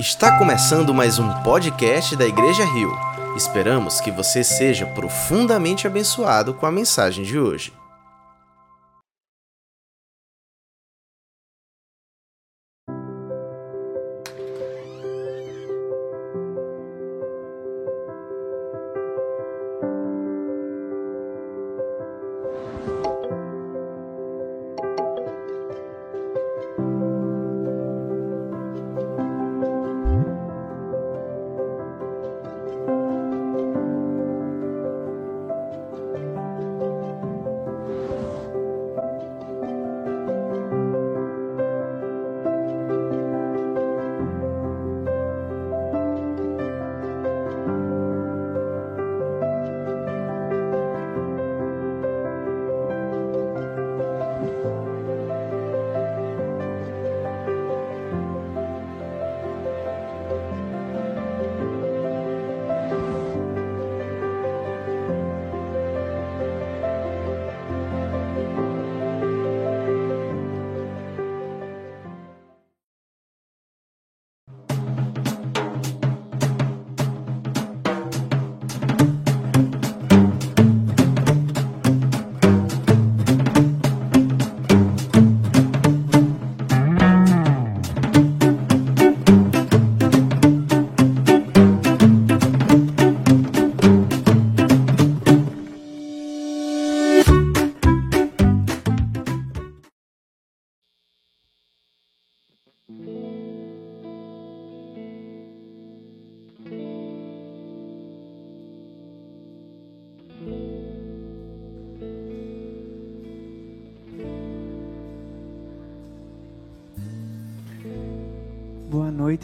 Está começando mais um podcast da Igreja Rio. Esperamos que você seja profundamente abençoado com a mensagem de hoje.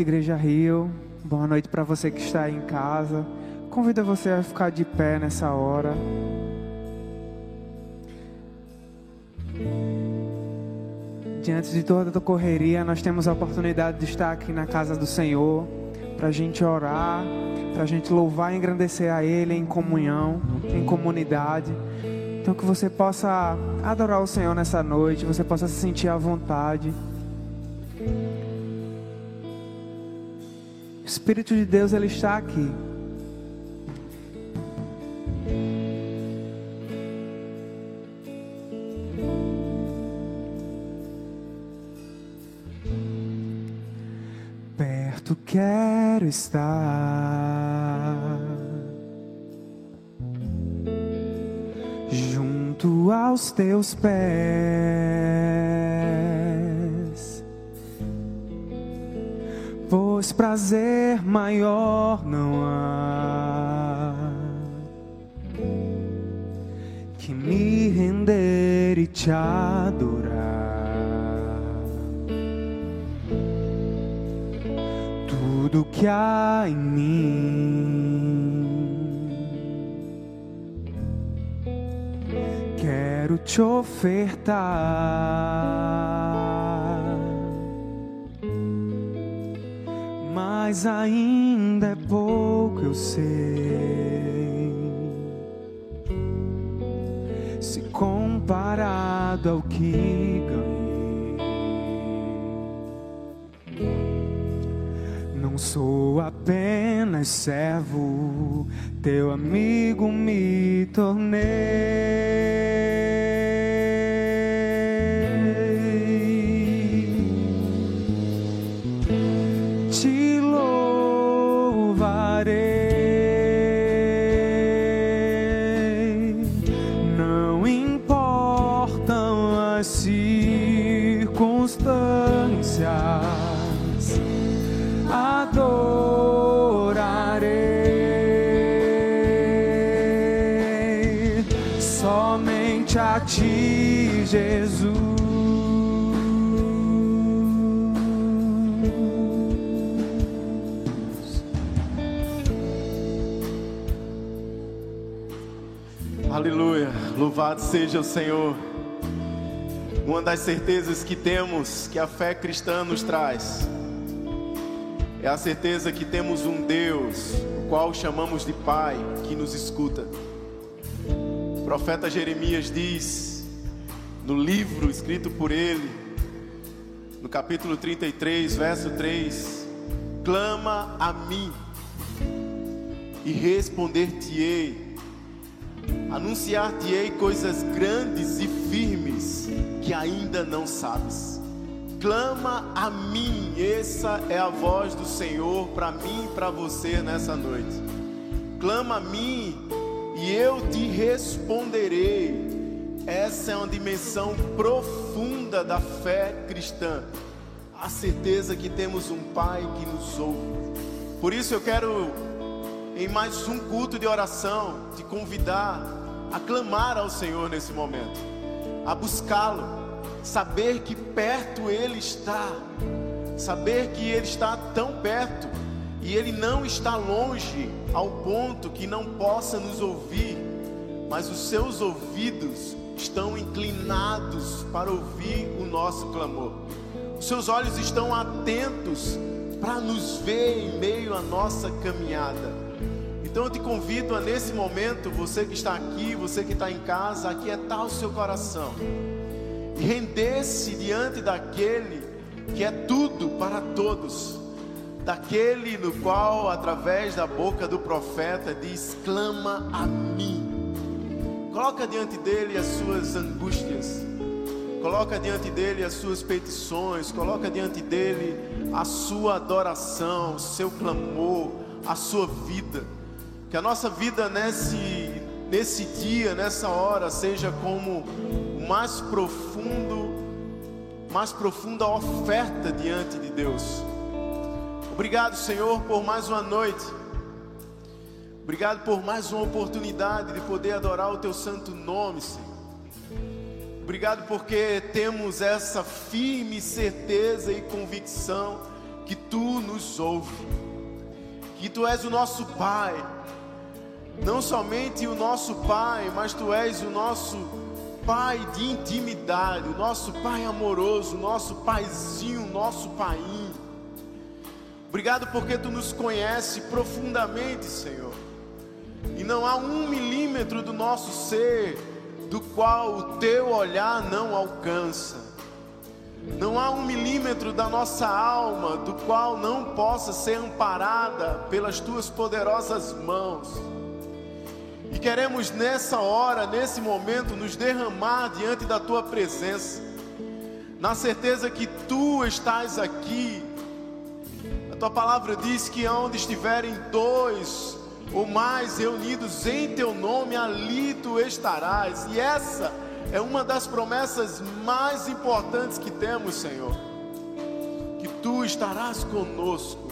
Igreja Rio. Boa noite para você que está aí em casa. Convido você a ficar de pé nessa hora. Diante de toda a correria, nós temos a oportunidade de estar aqui na casa do Senhor para a gente orar, para a gente louvar e engrandecer a Ele em comunhão, em comunidade. Então, que você possa adorar o Senhor nessa noite, você possa se sentir à vontade. Espírito de Deus ele está aqui. Perto quero estar. Junto aos teus pés prazer maior não há que me render e te adorar. Tudo que há em mim quero te ofertar. Mas ainda é pouco, eu sei. Se comparado ao que ganhei, não sou apenas servo, teu amigo me tornei. Seja o Senhor. Uma das certezas que temos que a fé cristã nos traz é a certeza que temos um Deus, o qual chamamos de Pai, que nos escuta. O profeta Jeremias diz, no livro escrito por ele, no capítulo 33, verso 3: clama a mim e responder-te-ei. Anunciar-te-ei coisas grandes e firmes que ainda não sabes. Clama a mim, essa é a voz do Senhor para mim e para você nessa noite. Clama a mim e eu te responderei. Essa é uma dimensão profunda da fé cristã. A certeza que temos um Pai que nos ouve. Por isso eu quero, em mais um culto de oração, te convidar a clamar ao Senhor nesse momento, a buscá-lo, saber que perto Ele está, saber que Ele está tão perto e Ele não está longe ao ponto que não possa nos ouvir, mas os seus ouvidos estão inclinados para ouvir o nosso clamor. Os seus olhos estão atentos para nos ver em meio à nossa caminhada. Então eu te convido a nesse momento, você que está aqui, você que está em casa, aquietar o seu coração render-se diante daquele que é tudo para todos, daquele no qual, através da boca do profeta, diz: clama a mim. Coloca diante dele as suas angústias, coloca diante dele as suas petições, coloca diante dele a sua adoração, o seu clamor, a sua vida. Que a nossa vida nesse, nesse dia, nessa hora, seja como o mais profundo, mais profunda oferta diante de Deus. Obrigado, Senhor, por mais uma noite. Obrigado por mais uma oportunidade de poder adorar o teu santo nome, Senhor. Obrigado porque temos essa firme certeza e convicção que tu nos ouve, que tu és o nosso Pai, não somente o nosso Pai, mas tu és o nosso Pai de intimidade, o nosso Pai amoroso, o nosso Paizinho, o nosso Painho. Obrigado porque tu nos conhece profundamente, Senhor e não há um milímetro do nosso ser do qual o teu olhar não alcança. Não há um milímetro da nossa alma do qual não possa ser amparada pelas tuas poderosas mãos. E queremos nessa hora, nesse momento, nos derramar diante da tua presença, na certeza que tu estás aqui. A tua palavra diz que onde estiverem dois ou mais reunidos em teu nome, ali tu estarás. E essa é uma das promessas mais importantes que temos, Senhor. Que tu estarás conosco.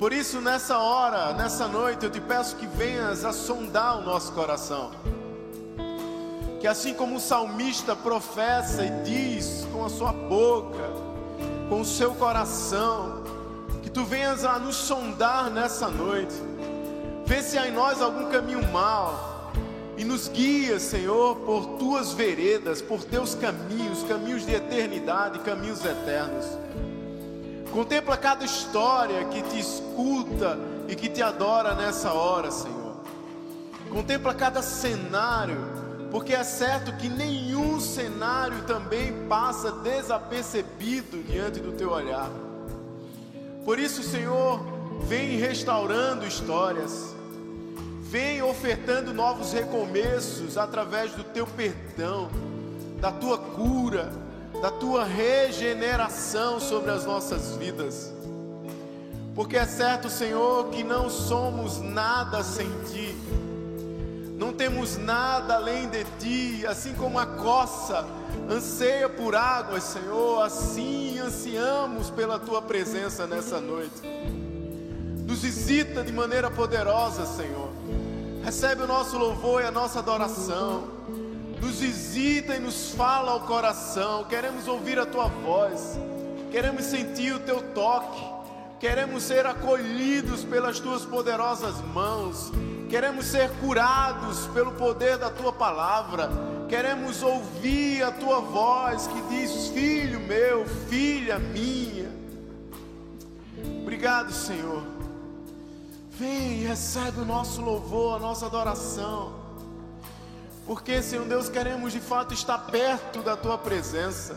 Por isso, nessa hora, nessa noite, eu te peço que venhas a sondar o nosso coração. Que assim como o salmista professa e diz com a sua boca, com o seu coração, que tu venhas a nos sondar nessa noite Vê se há em nós algum caminho mau e nos guia, Senhor, por tuas veredas, por teus caminhos, caminhos de eternidade, caminhos eternos. Contempla cada história que te escuta e que te adora nessa hora, Senhor. Contempla cada cenário, porque é certo que nenhum cenário também passa desapercebido diante do teu olhar. Por isso, Senhor, vem restaurando histórias Vem ofertando novos recomeços através do teu perdão, da tua cura, da tua regeneração sobre as nossas vidas. Porque é certo, Senhor, que não somos nada sem ti. Não temos nada além de ti, assim como a coça anseia por águas, Senhor, assim ansiamos pela tua presença nessa noite. Nos visita de maneira poderosa, Senhor. Recebe o nosso louvor e a nossa adoração. Nos visita e nos fala ao coração. Queremos ouvir a tua voz. Queremos sentir o teu toque. Queremos ser acolhidos pelas tuas poderosas mãos. Queremos ser curados pelo poder da tua palavra. Queremos ouvir a tua voz que diz: Filho meu, filha minha. Obrigado, Senhor Vem e recebe o nosso louvor, a nossa adoração. Porque, Senhor Deus, queremos de fato estar perto da Tua presença.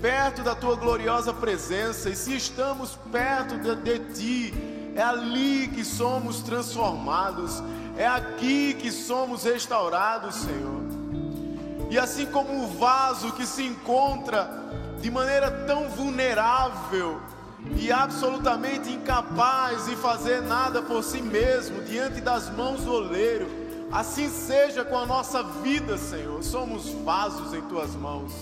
perto da tua gloriosa presença, e se estamos perto de, de ti, é ali que somos transformados, é aqui que somos restaurados, Senhor. E assim como o vaso que se encontra de maneira tão vulnerável e absolutamente incapaz de fazer nada por si mesmo diante das mãos do oleiro, assim seja com a nossa vida, Senhor. Somos vasos em tuas mãos.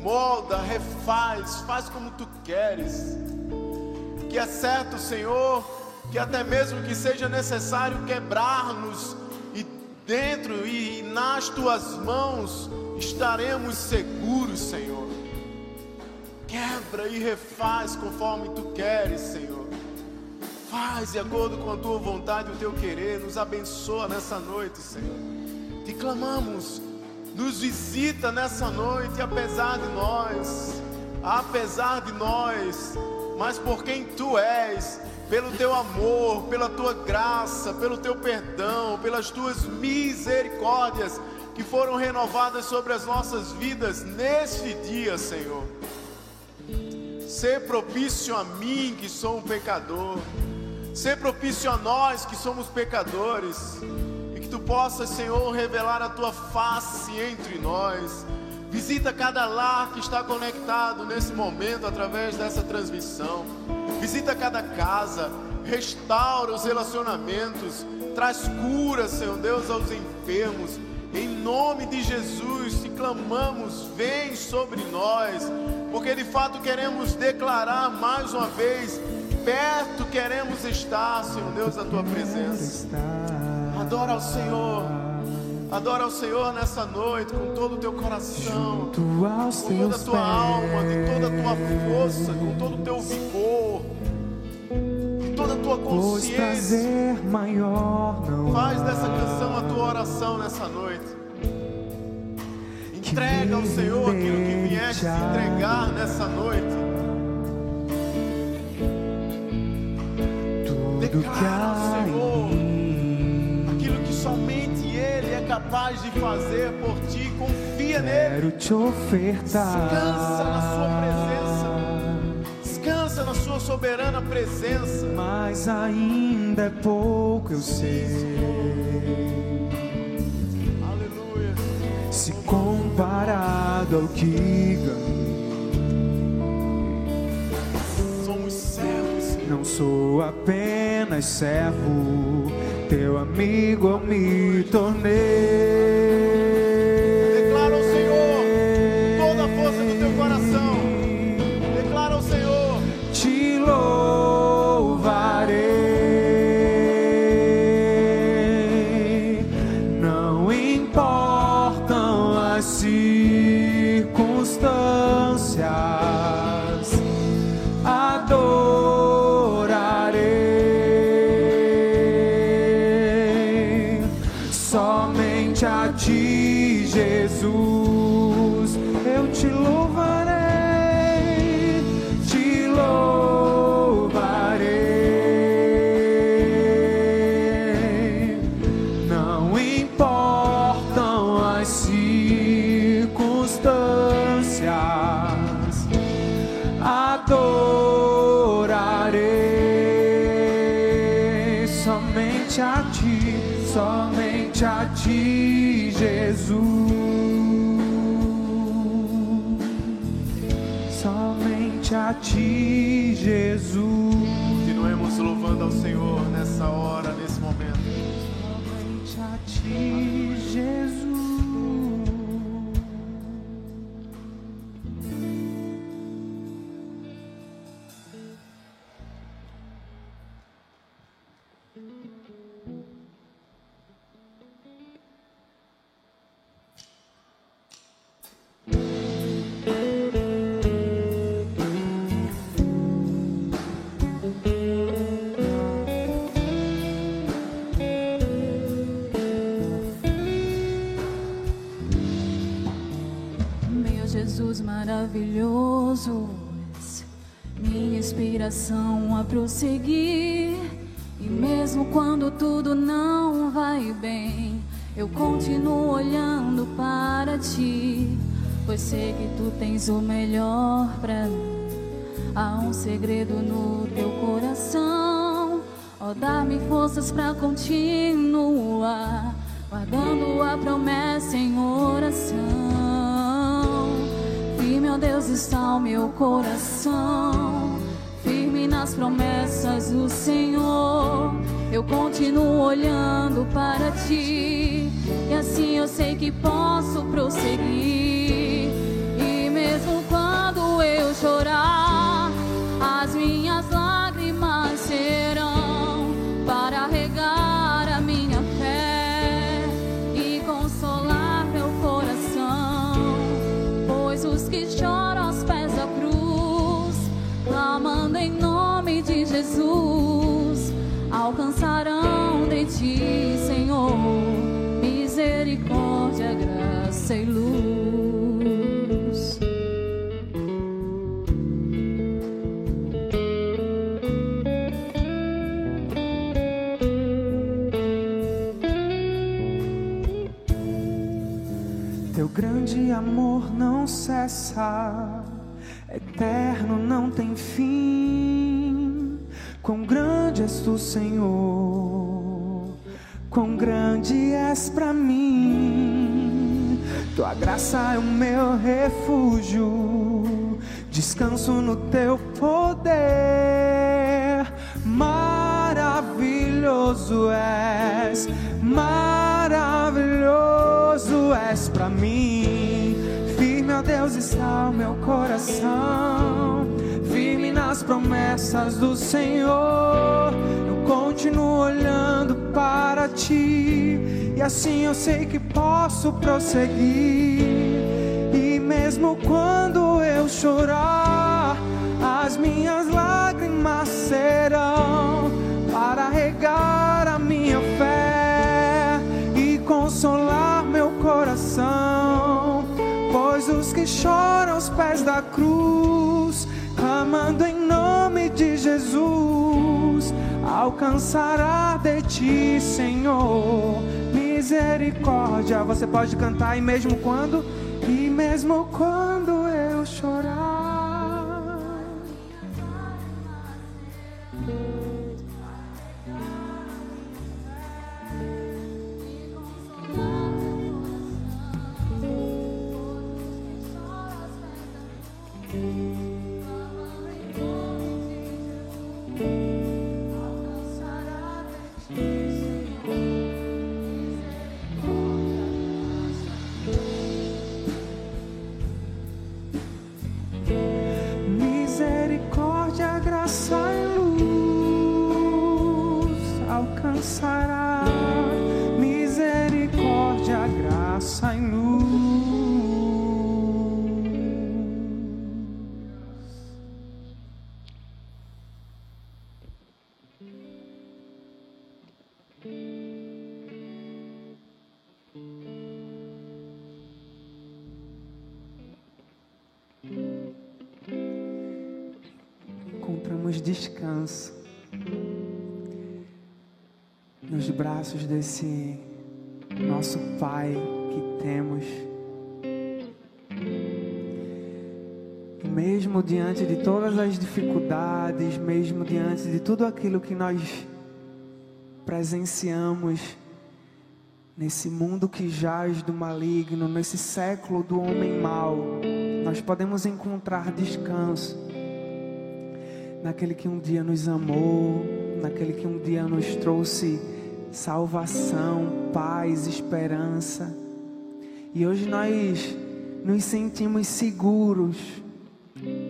Molda, refaz, faz como tu queres. Que é certo, Senhor, que até mesmo que seja necessário quebrar-nos dentro e nas tuas mãos estaremos seguros, Senhor. Quebra e refaz conforme tu queres, Senhor. Faz de acordo com a tua vontade o teu querer. Nos abençoa nessa noite, Senhor. Te clamamos, nos visita nessa noite, apesar de nós, apesar de nós, mas por quem tu és pelo teu amor, pela tua graça, pelo teu perdão, pelas tuas misericórdias que foram renovadas sobre as nossas vidas neste dia, Senhor. Ser propício a mim que sou um pecador, ser propício a nós que somos pecadores, e que tu possas, Senhor, revelar a tua face entre nós. Visita cada lar que está conectado nesse momento através dessa transmissão visita cada casa, restaura os relacionamentos, traz cura, Senhor Deus, aos enfermos. Em nome de Jesus, te clamamos, vem sobre nós, porque de fato queremos declarar mais uma vez, perto queremos estar, Senhor Deus, da tua presença. Adora ao Senhor. Adora ao Senhor nessa noite com todo o teu coração, com toda a tua alma, de toda a tua força, com todo o teu vigor, de toda a tua consciência. Faz dessa canção a tua oração nessa noite. Entrega ao Senhor aquilo que vieste entregar nessa noite. Declara ao Senhor aquilo que somente Ele é capaz de fazer por ti. Confia nele. Quero te ofertar. Descansa na sua presença. Descansa na sua soberana presença. Mas ainda é pouco, eu sei. Aleluia. Se comparado ao que servos. não sou apenas servo, teu amigo eu me tornei. Prosseguir. E mesmo quando tudo não vai bem, eu continuo olhando para ti. pois sei que tu tens o melhor pra mim. Há um segredo no teu coração, ó, oh, dá-me forças pra continuar, guardando a promessa em oração. Firme, ó Deus, está o meu coração, nas promessas do Senhor. Eu continuo olhando para ti, e assim eu sei que posso prosseguir. E mesmo quando eu chorar, ti, Senhor, misericórdia, graça e luz. Teu grande amor não cessa, eterno não tem fim. Quão grande és tu, Senhor, quão grande és para mim. Tua graça é o meu refúgio, descanso no teu poder. Maravilhoso és, maravilhoso és para mim. Firme, ó Deus, está o meu coração, firme nas promessas do Senhor. Continuo olhando para ti, e assim eu sei que posso prosseguir. E mesmo quando eu chorar, as minhas lágrimas serão para regar a minha fé e consolar meu coração. Pois os que choram aos pés da cruz, clamando em nome de Jesus, alcançará de ti, Senhor, misericórdia. Você pode cantar e mesmo quando, e mesmo quando eu chorar. Encontramos descanso nos braços desse nosso Pai que temos. Mesmo diante de todas as dificuldades, mesmo diante de tudo aquilo que nós presenciamos nesse mundo que jaz do maligno, nesse século do homem mau, nós podemos encontrar descanso naquele que um dia nos amou, naquele que um dia nos trouxe salvação, paz, esperança. E hoje nós nos sentimos seguros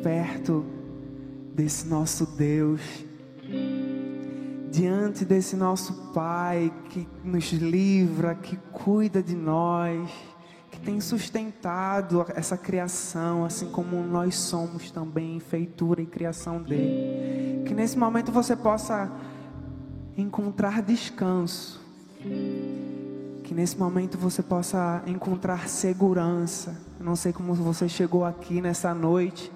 perto desse nosso Deus, diante desse nosso Pai que nos livra, que cuida de nós, tem sustentado essa criação, assim como nós somos também, feitura e criação dele. Que nesse momento você possa encontrar descanso. Que nesse momento você possa encontrar segurança. Eu não sei como você chegou aqui nessa noite,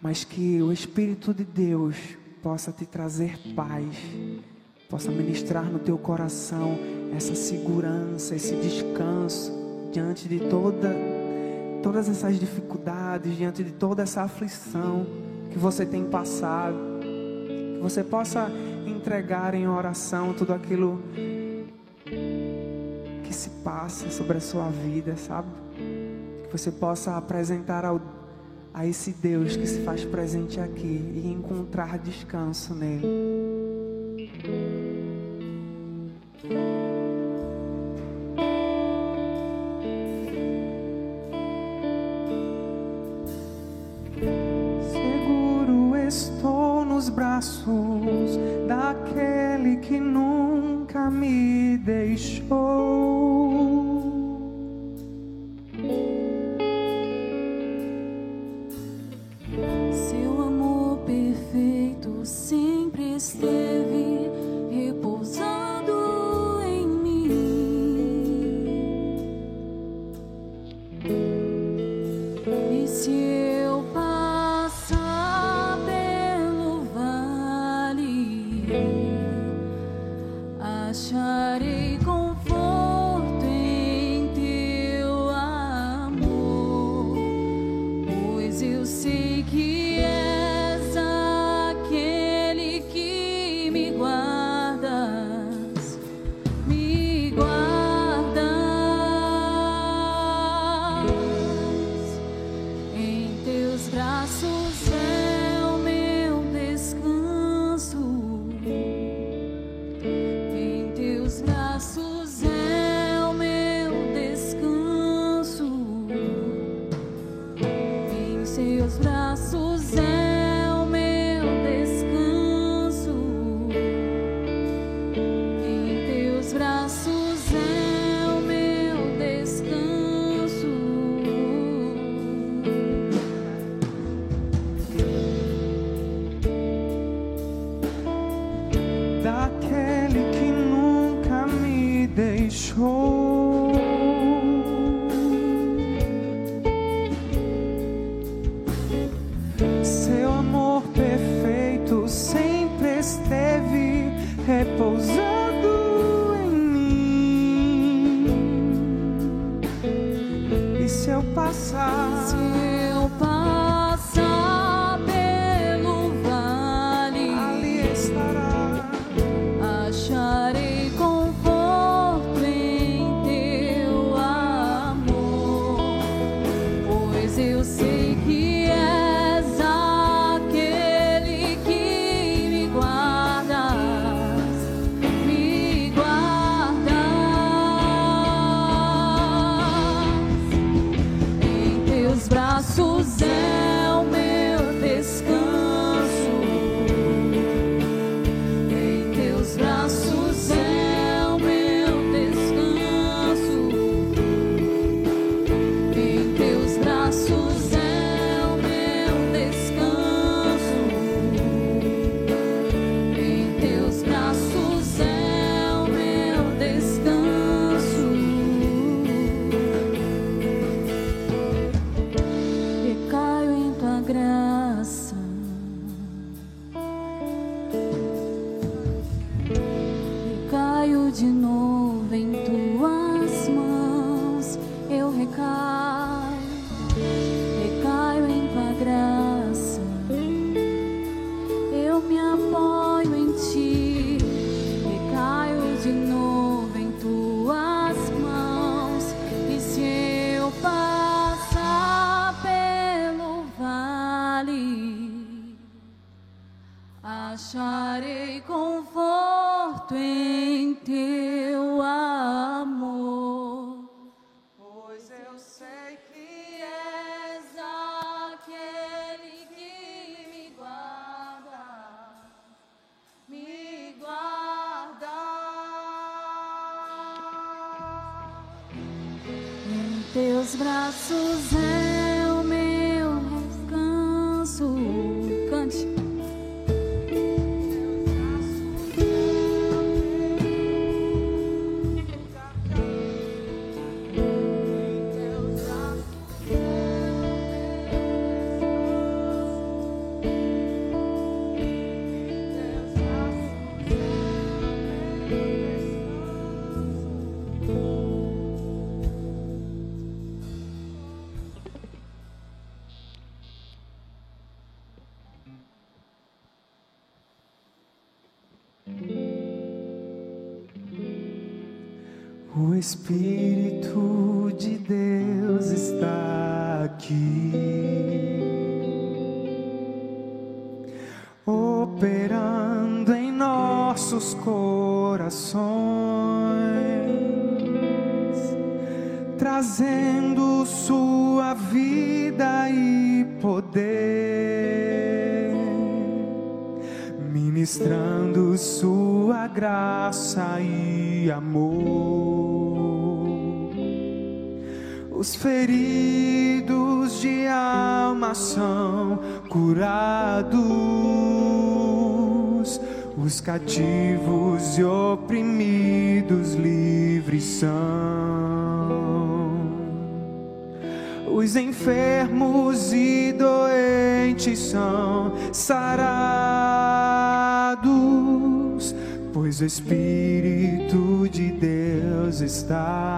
mas que o Espírito de Deus possa te trazer paz, possa ministrar no teu coração essa segurança, esse descanso diante de toda todas essas dificuldades, diante de toda essa aflição que você tem passado, que você possa entregar em oração tudo aquilo que se passa sobre a sua vida, sabe? Que você possa apresentar ao, a esse Deus que se faz presente aqui e encontrar descanso nele. Espírito de Deus está aqui, operando em nossos corações, trazendo Sua vida e poder, ministrando Sua graça e amor. Feridos de alma são curados, os cativos e oprimidos livres são, os enfermos e doentes são sarados, pois o Espírito de Deus está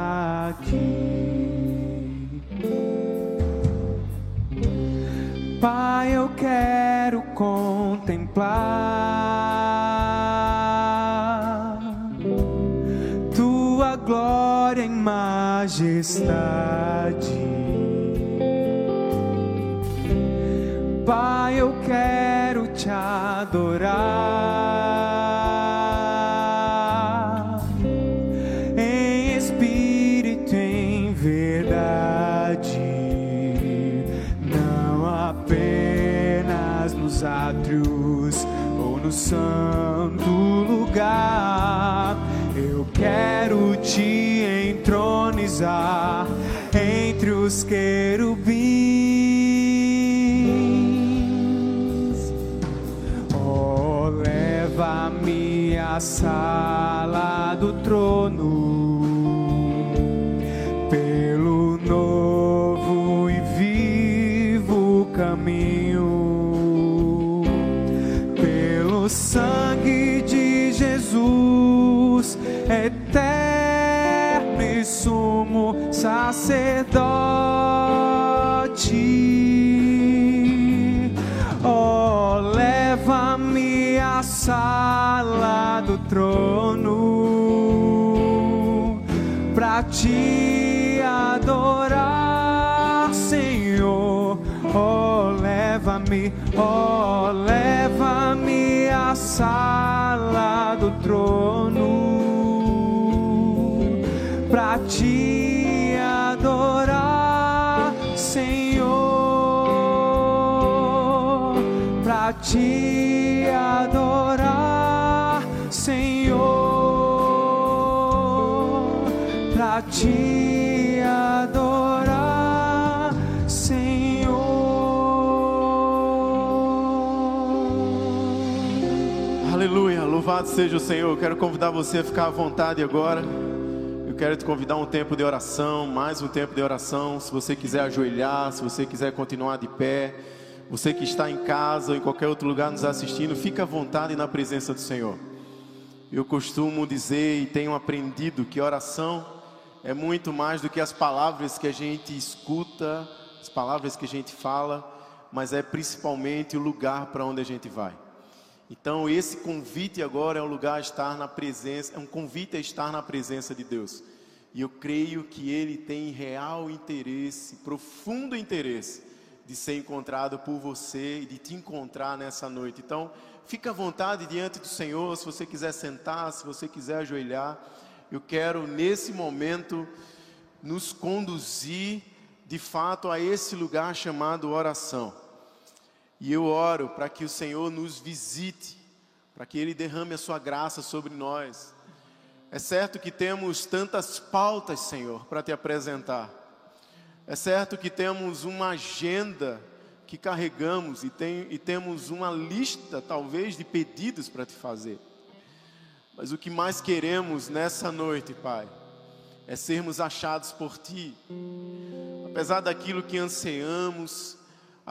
Oh, leva-me, oh, leva-me à sala do trono pra te adorar, Senhor, pra te adorar, Senhor, pra te louvado seja o Senhor. Eu quero convidar você a ficar à vontade agora. Eu quero te convidar um tempo de oração, mais um tempo de oração. Se você quiser ajoelhar, se você quiser continuar de pé, você que está em casa ou em qualquer outro lugar nos assistindo, fica à vontade na presença do Senhor. Eu costumo dizer e tenho aprendido que oração é muito mais do que as palavras que a gente escuta, as palavras que a gente fala, mas é principalmente o lugar para onde a gente vai. Então, esse convite agora é um lugar a estar na presença, é um convite a estar na presença de Deus. E eu creio que Ele tem real interesse, profundo interesse, de ser encontrado por você e de te encontrar nessa noite. Então, fica à vontade diante do Senhor, se você quiser sentar, se você quiser ajoelhar. Eu quero, nesse momento, nos conduzir, de fato, a esse lugar chamado oração. E eu oro para que o Senhor nos visite, para que Ele derrame a Sua graça sobre nós. É certo que temos tantas pautas, Senhor, para te apresentar. É certo que temos uma agenda que carregamos e, tem, e temos uma lista, talvez, de pedidos para te fazer. Mas o que mais queremos nessa noite, Pai, é sermos achados por Ti. Apesar daquilo que anseamos,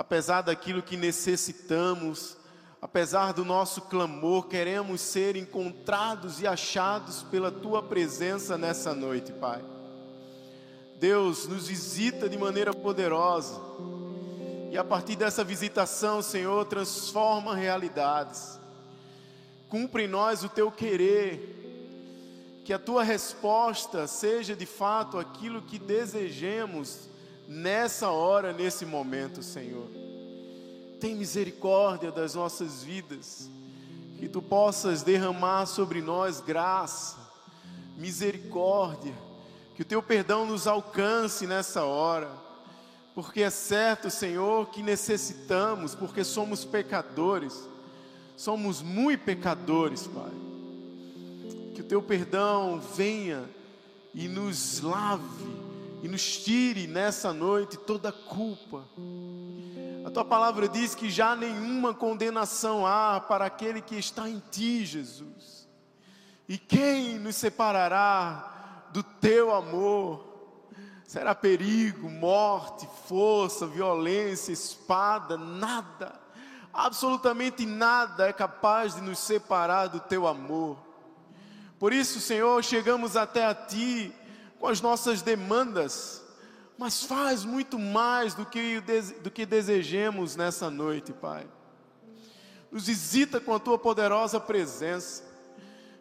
apesar daquilo que necessitamos, apesar do nosso clamor, queremos ser encontrados e achados pela tua presença nessa noite, Pai. Deus nos visita de maneira poderosa. E a partir dessa visitação, Senhor, transforma realidades. Cumpre em nós o teu querer. que a tua resposta seja de fato aquilo que desejemos nessa hora, nesse momento, Senhor. Tem misericórdia das nossas vidas, que tu possas derramar sobre nós graça, misericórdia, que o teu perdão nos alcance nessa hora, porque é certo, Senhor, que necessitamos, porque somos pecadores, somos muito pecadores, Pai. Que o teu perdão venha e nos lave e nos tire nessa noite toda culpa. A tua palavra diz que já nenhuma condenação há para aquele que está em ti, Jesus. E quem nos separará do teu amor? Será perigo, morte, força, violência, espada, nada, absolutamente nada é capaz de nos separar do teu amor. Por isso, Senhor, chegamos até a ti com as nossas demandas, mas faz muito mais do que, do que desejemos nessa noite, Pai. Nos visita com a tua poderosa presença,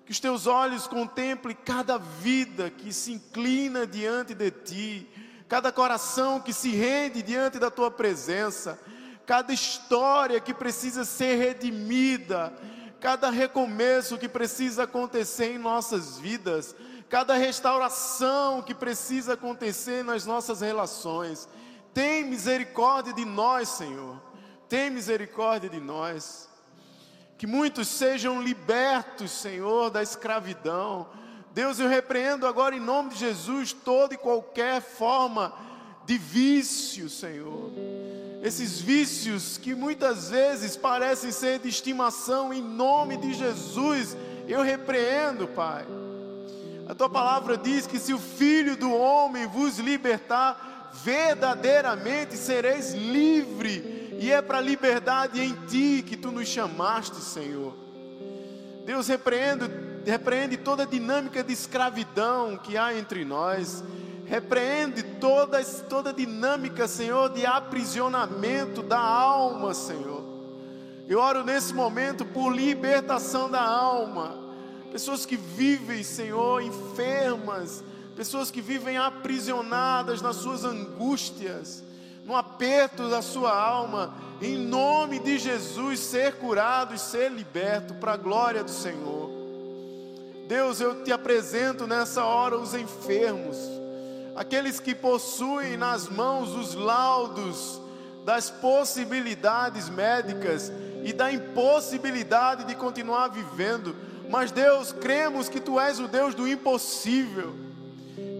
que os teus olhos contemplem cada vida que se inclina diante de ti, cada coração que se rende diante da tua presença, cada história que precisa ser redimida, cada recomeço que precisa acontecer em nossas vidas cada restauração que precisa acontecer nas nossas relações. Tem misericórdia de nós, Senhor. Tem misericórdia de nós. Que muitos sejam libertos, Senhor, da escravidão. Deus, eu repreendo agora em nome de Jesus toda e qualquer forma de vício, Senhor. Esses vícios que muitas vezes parecem ser de estimação, em nome de Jesus, eu repreendo, Pai. A tua palavra diz que se o Filho do Homem vos libertar, verdadeiramente sereis livre, e é para a liberdade em ti que tu nos chamaste, Senhor. Deus repreende, repreende toda a dinâmica de escravidão que há entre nós, repreende toda, toda a dinâmica, Senhor, de aprisionamento da alma, Senhor. Eu oro nesse momento por libertação da alma pessoas que vivem, Senhor, enfermas, pessoas que vivem aprisionadas nas suas angústias, no aperto da sua alma, em nome de Jesus, ser curado e ser liberto para a glória do Senhor. Deus, eu te apresento nessa hora os enfermos, aqueles que possuem nas mãos os laudos das possibilidades médicas e da impossibilidade de continuar vivendo mas Deus, cremos que Tu és o Deus do impossível.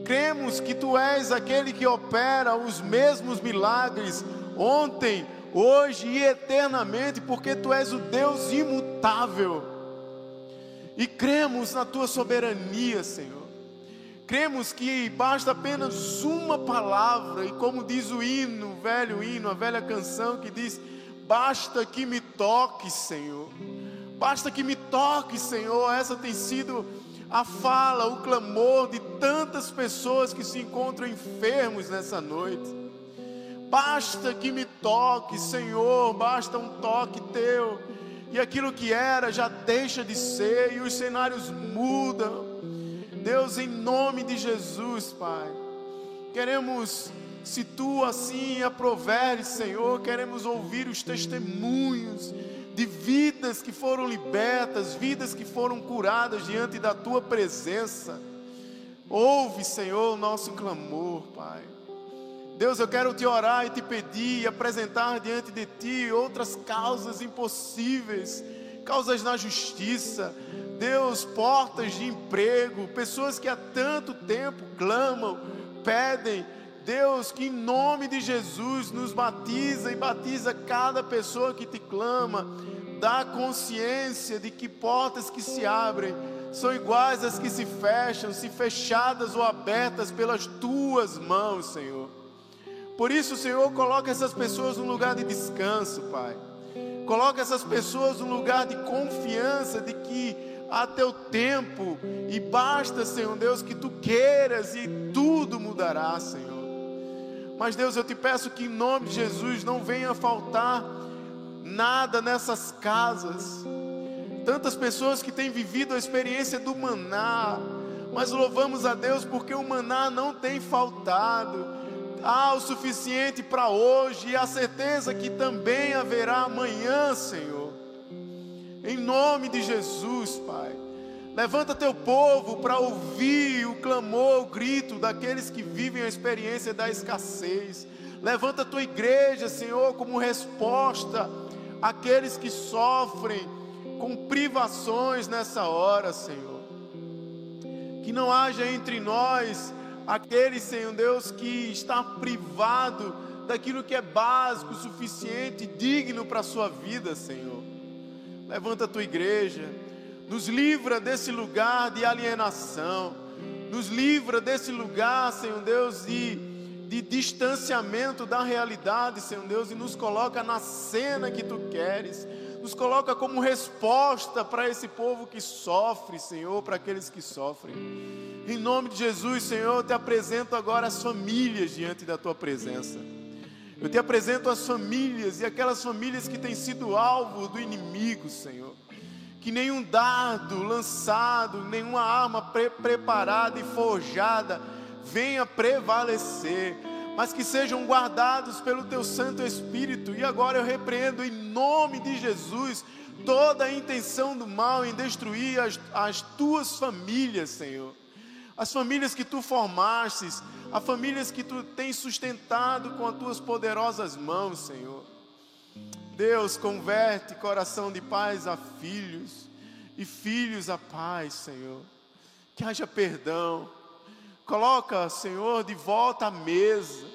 Cremos que Tu és aquele que opera os mesmos milagres ontem, hoje e eternamente, porque Tu és o Deus imutável. E cremos na Tua soberania, Senhor. Cremos que basta apenas uma palavra, e como diz o hino, o velho hino, a velha canção que diz: Basta que me toque, Senhor. Basta que me toque, Senhor. Essa tem sido a fala, o clamor de tantas pessoas que se encontram enfermos nessa noite. Basta que me toque, Senhor. Basta um toque teu. E aquilo que era já deixa de ser, e os cenários mudam. Deus, em nome de Jesus, Pai, queremos, se tu assim aproveres, Senhor, queremos ouvir os testemunhos de vidas que foram libertas, vidas que foram curadas diante da tua presença. Ouve, Senhor, o nosso clamor, Pai. Deus, eu quero te orar e te pedir e apresentar diante de ti outras causas impossíveis, causas na justiça. Deus, portas de emprego, pessoas que há tanto tempo clamam, pedem Deus, que em nome de Jesus nos batiza e batiza cada pessoa que te clama, dá consciência de que portas que se abrem são iguais às que se fecham, se fechadas ou abertas pelas tuas mãos, Senhor. Por isso, Senhor, coloca essas pessoas num lugar de descanso, Pai. Coloca essas pessoas num lugar de confiança de que há teu tempo e basta, Senhor Deus, que tu queiras e tudo mudará, Senhor. Mas Deus, eu te peço que em nome de Jesus não venha faltar nada nessas casas. Tantas pessoas que têm vivido a experiência do maná, mas louvamos a Deus porque o maná não tem faltado. Há o suficiente para hoje e a certeza que também haverá amanhã, Senhor. Em nome de Jesus, Pai. Levanta teu povo para ouvir o clamor, o grito daqueles que vivem a experiência da escassez. Levanta tua igreja, Senhor, como resposta àqueles que sofrem com privações nessa hora, Senhor. Que não haja entre nós aquele, Senhor Deus, que está privado daquilo que é básico, suficiente, digno para a sua vida, Senhor. Levanta a tua igreja, nos livra desse lugar de alienação, nos livra desse lugar, Senhor Deus, de, de distanciamento da realidade, Senhor Deus, e nos coloca na cena que tu queres nos coloca como resposta para esse povo que sofre, Senhor, para aqueles que sofrem. Em nome de Jesus, Senhor, eu te apresento agora as famílias diante da tua presença. Eu te apresento as famílias e aquelas famílias que têm sido alvo do inimigo, Senhor. Que nenhum dardo lançado, nenhuma arma pre preparada e forjada venha prevalecer mas que sejam guardados pelo teu Santo Espírito. E agora eu repreendo em nome de Jesus toda a intenção do mal em destruir as, as tuas famílias, Senhor. As famílias que tu formastes, as famílias que tu tens sustentado com as tuas poderosas mãos, Senhor. Deus, converte coração de pais a filhos e filhos a pais, Senhor. Que haja perdão Coloca, Senhor, de volta à mesa.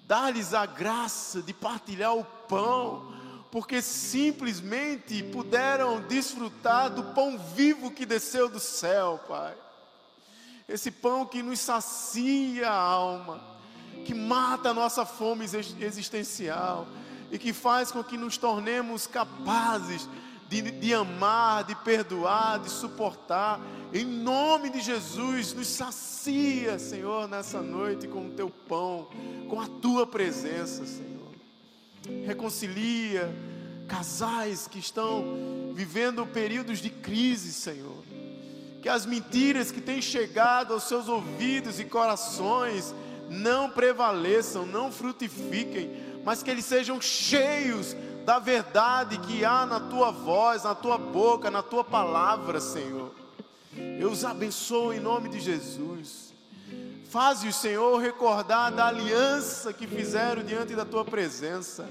Dá-lhes a graça de partilhar o pão, porque simplesmente puderam desfrutar do pão vivo que desceu do céu, Pai. Esse pão que nos sacia a alma, que mata a nossa fome existencial e que faz com que nos tornemos capazes de, de amar, de perdoar, de suportar. Em nome de Jesus, nos sacia, Senhor, nessa noite com o teu pão, com a tua presença, Senhor. Reconcilia casais que estão vivendo períodos de crise, Senhor. Que as mentiras que têm chegado aos seus ouvidos e corações não prevaleçam, não frutifiquem, mas que eles sejam cheios da verdade que há na tua voz, na tua boca, na tua palavra, Senhor. Eu os abençoo em nome de Jesus. Faze o Senhor recordar da aliança que fizeram diante da tua presença.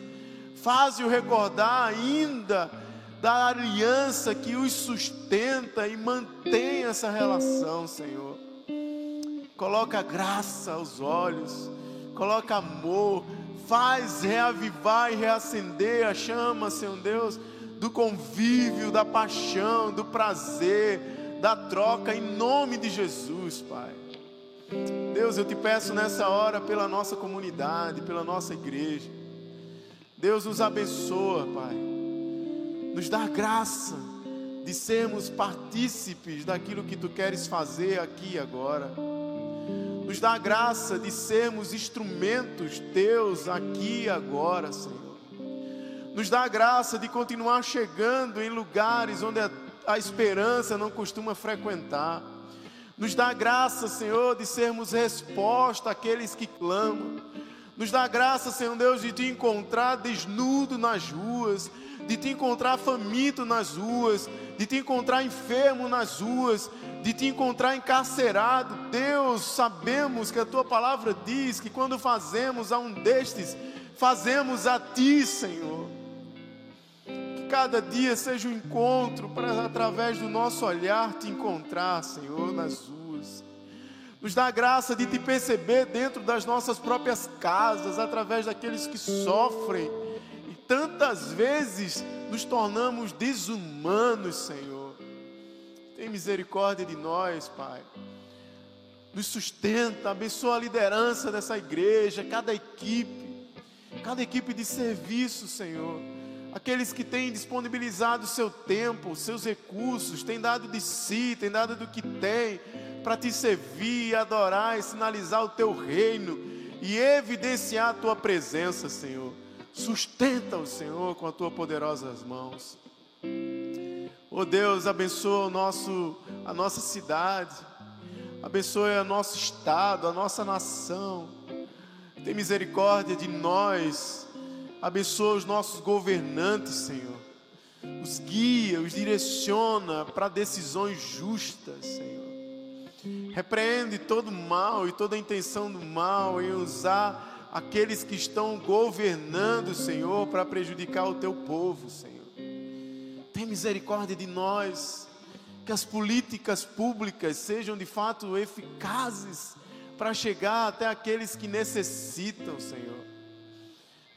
Faze-o recordar ainda da aliança que os sustenta e mantém essa relação, Senhor. Coloca graça aos olhos, coloca amor, faz reavivar e reacender a chama, Senhor Deus, do convívio, da paixão, do prazer, da troca, em nome de Jesus, Pai. Deus, eu te peço nessa hora pela nossa comunidade, pela nossa igreja. Deus nos abençoa, Pai. Nos dá graça de sermos partícipes daquilo que tu queres fazer aqui agora nos dá a graça de sermos instrumentos teus aqui e agora, Senhor. Nos dá a graça de continuar chegando em lugares onde a, esperança não costuma frequentar. Nos dá a graça, Senhor, de sermos resposta àqueles que clamam. Nos dá a graça, Senhor Deus, de te encontrar desnudo nas ruas, de te encontrar faminto nas ruas, de te encontrar enfermo nas ruas, de te encontrar encarcerado. Deus, sabemos que a tua palavra diz que quando fazemos a um destes, fazemos a ti, Senhor. Que cada dia seja um encontro para, através do nosso olhar, te encontrar, Senhor, nas ruas. Nos dá a graça de te perceber dentro das nossas próprias casas, através daqueles que sofrem tantas vezes nos tornamos desumanos, Senhor. Tem misericórdia de nós, Pai. Nos sustenta, abençoa a liderança dessa igreja, cada equipe, cada equipe de serviço, Senhor. Aqueles que têm disponibilizado o seu tempo, seus recursos, têm dado de si, têm dado do que tem, para te servir, adorar e sinalizar o teu reino e evidenciar a tua presença, Senhor. Sustenta o Senhor com as tuas poderosas mãos. Oh Deus, abençoa o nosso, a nossa cidade. Abençoe o nosso estado, a nossa nação. Tem misericórdia de nós. Abençoa os nossos governantes, Senhor. Os guia, os direciona para decisões justas, Senhor. Repreende todo mal e toda intenção do mal em usar aqueles que estão governando, Senhor, para prejudicar o teu povo, Senhor. Tem misericórdia de nós. Que as políticas públicas sejam de fato eficazes para chegar até aqueles que necessitam, Senhor.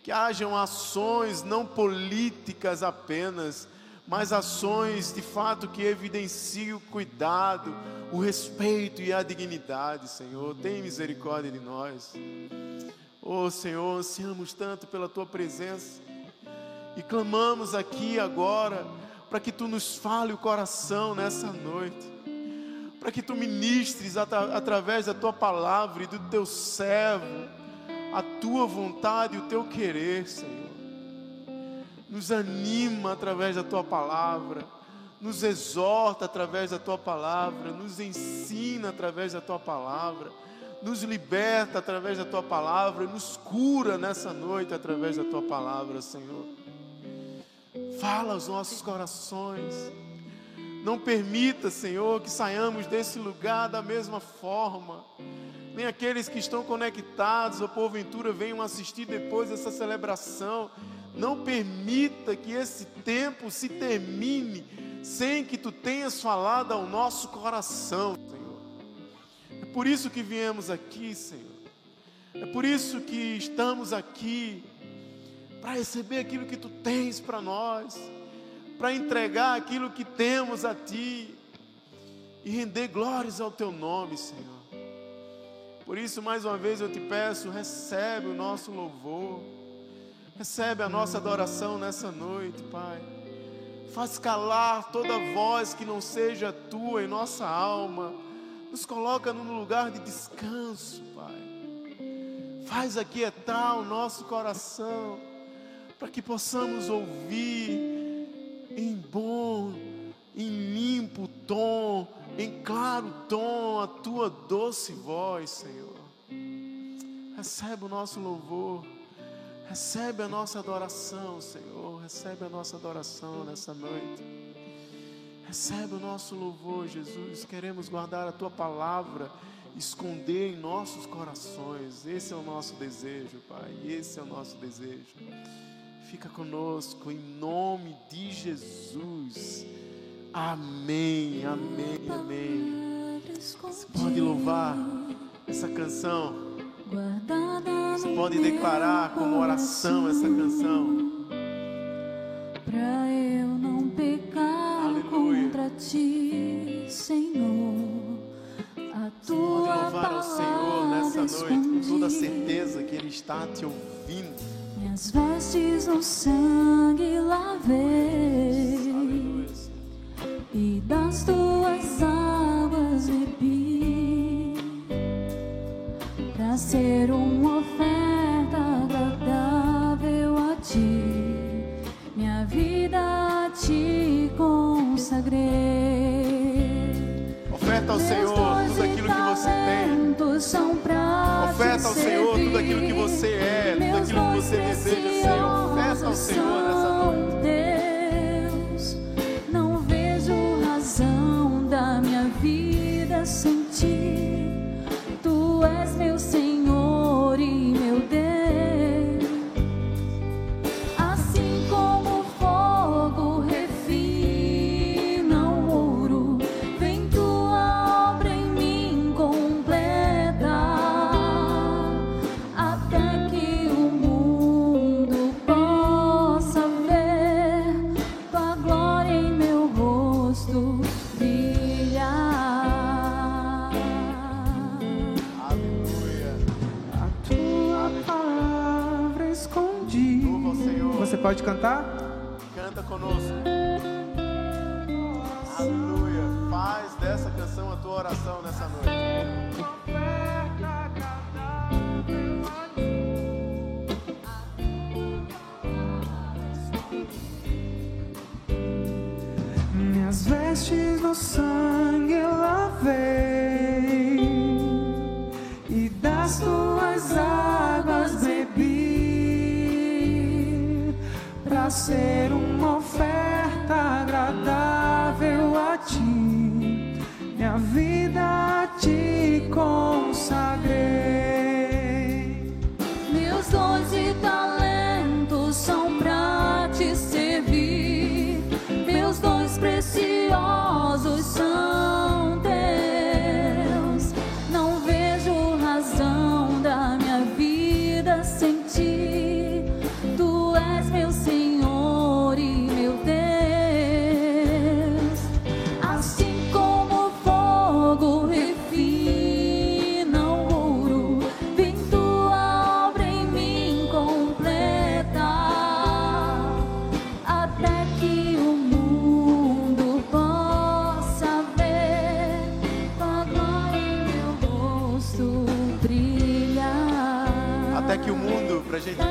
Que hajam ações não políticas apenas, mas ações de fato que evidenciem o cuidado, o respeito e a dignidade, Senhor. Tem misericórdia de nós. Oh, Senhor, ansiamos tanto pela tua presença e clamamos aqui agora para que tu nos fale o coração nessa noite para que tu ministres atra através da tua palavra e do teu servo a tua vontade e o teu querer, Senhor. Nos anima através da tua palavra, nos exorta através da tua palavra, nos ensina através da tua palavra, nos liberta através da tua palavra, nos cura nessa noite através da tua palavra, Senhor. Fala aos nossos corações não permita, Senhor, que saiamos desse lugar da mesma forma. Nem aqueles que estão conectados ou porventura venham assistir depois dessa celebração. Não permita que esse tempo se termine sem que tu tenhas falado ao nosso coração, Senhor. É por isso que viemos aqui, Senhor. É por isso que estamos aqui para receber aquilo que tu tens para nós para entregar aquilo que temos a Ti e render glórias ao Teu nome, Senhor. Por isso, mais uma vez eu te peço, recebe o nosso louvor, recebe a nossa adoração nessa noite, Pai. Faz calar toda voz que não seja tua em nossa alma. Nos coloca num lugar de descanso, Pai. Faz aquietar o nosso coração, para que possamos ouvir em bom, em limpo tom, em claro tom, a tua doce voz, Senhor. Recebe o nosso louvor, recebe a nossa adoração, Senhor. Recebe a nossa adoração nessa noite. Recebe o nosso louvor, Jesus. Queremos guardar a tua palavra, esconder em nossos corações. Esse é o nosso desejo, Pai. Esse é o nosso desejo fica conosco em nome de Jesus. Amém, amém, amém. Você pode louvar essa canção. Você pode declarar como oração essa canção. Está te ouvindo. Minhas vestes no sangue lavei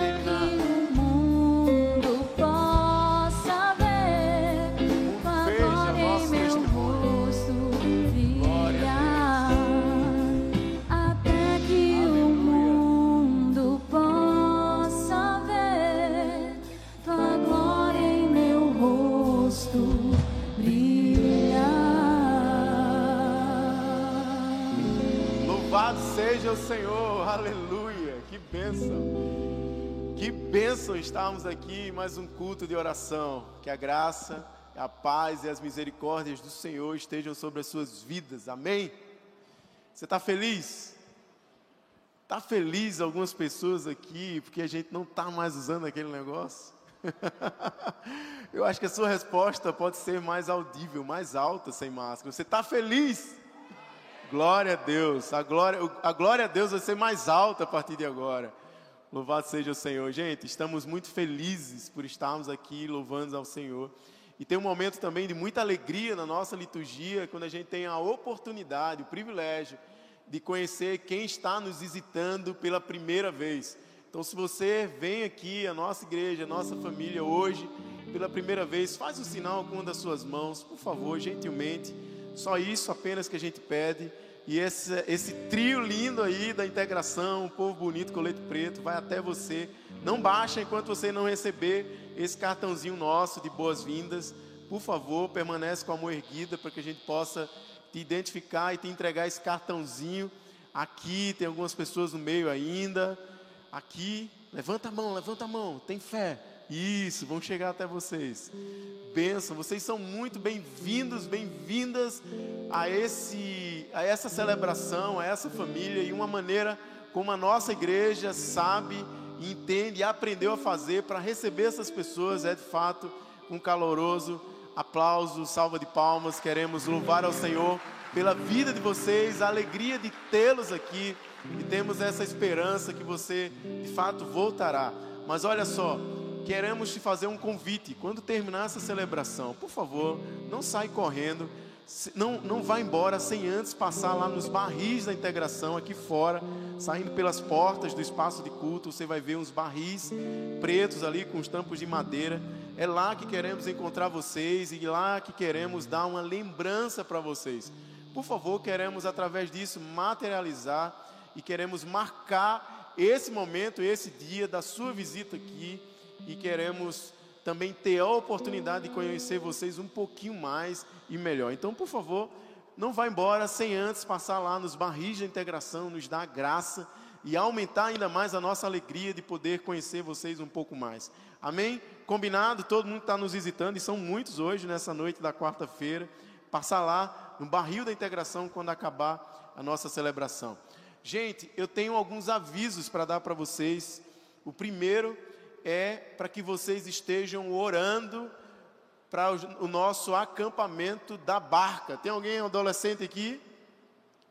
mundo, estarmos aqui em mais um culto de oração, que a graça, a paz e as misericórdias do Senhor estejam sobre as suas vidas, amém? Você está feliz? Está feliz algumas pessoas aqui, porque a gente não está mais usando aquele negócio? Eu acho que a sua resposta pode ser mais audível, mais alta sem máscara. Você está feliz? Glória a Deus. A glória, a glória a Deus vai ser mais alta a partir de agora. Louvado seja o Senhor. Gente, estamos muito felizes por estarmos aqui louvando ao Senhor. E tem um momento também de muita alegria na nossa liturgia, quando a gente tem a oportunidade, o privilégio de conhecer quem está nos visitando pela primeira vez. Então, se você vem aqui, a nossa igreja, a nossa família hoje, pela primeira vez, faz o sinal com uma das suas mãos, por favor, gentilmente. Só isso apenas que a gente pede. E esse, esse trio lindo aí da integração, o povo bonito, colete preto, vai até você. Não baixa enquanto você não receber esse cartãozinho nosso de boas-vindas. Por favor, permanece com a mão erguida para que a gente possa te identificar e te entregar esse cartãozinho. Aqui tem algumas pessoas no meio ainda. Aqui, levanta a mão, levanta a mão, tem fé. Isso, vão chegar até vocês. Benção, vocês são muito bem-vindos, bem-vindas a esse a essa celebração, a essa família e uma maneira como a nossa igreja sabe, entende e aprendeu a fazer para receber essas pessoas é de fato um caloroso aplauso, salva de palmas. Queremos louvar ao Senhor pela vida de vocês, a alegria de tê-los aqui e temos essa esperança que você de fato voltará. Mas olha só, queremos te fazer um convite. Quando terminar essa celebração, por favor, não sai correndo, não, não vá embora sem antes passar lá nos barris da integração aqui fora, saindo pelas portas do espaço de culto, você vai ver uns barris pretos ali com os tampos de madeira. É lá que queremos encontrar vocês e lá que queremos dar uma lembrança para vocês. Por favor, queremos através disso materializar e queremos marcar esse momento, esse dia da sua visita aqui e queremos também ter a oportunidade de conhecer vocês um pouquinho mais e melhor. Então, por favor, não vá embora sem antes passar lá nos barris da integração, nos dar graça e aumentar ainda mais a nossa alegria de poder conhecer vocês um pouco mais. Amém? Combinado? Todo mundo está nos visitando e são muitos hoje nessa noite da quarta-feira. Passar lá no barril da integração quando acabar a nossa celebração. Gente, eu tenho alguns avisos para dar para vocês. O primeiro é para que vocês estejam orando para o nosso acampamento da barca. Tem alguém adolescente aqui?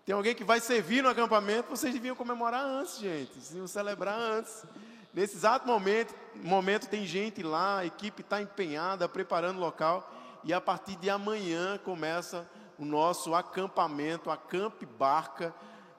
Tem alguém que vai servir no acampamento? Vocês deviam comemorar antes, gente. Vocês deviam celebrar antes. Nesse exato momento, momento tem gente lá, a equipe está empenhada, preparando o local. E a partir de amanhã começa o nosso acampamento, Acampe Barca,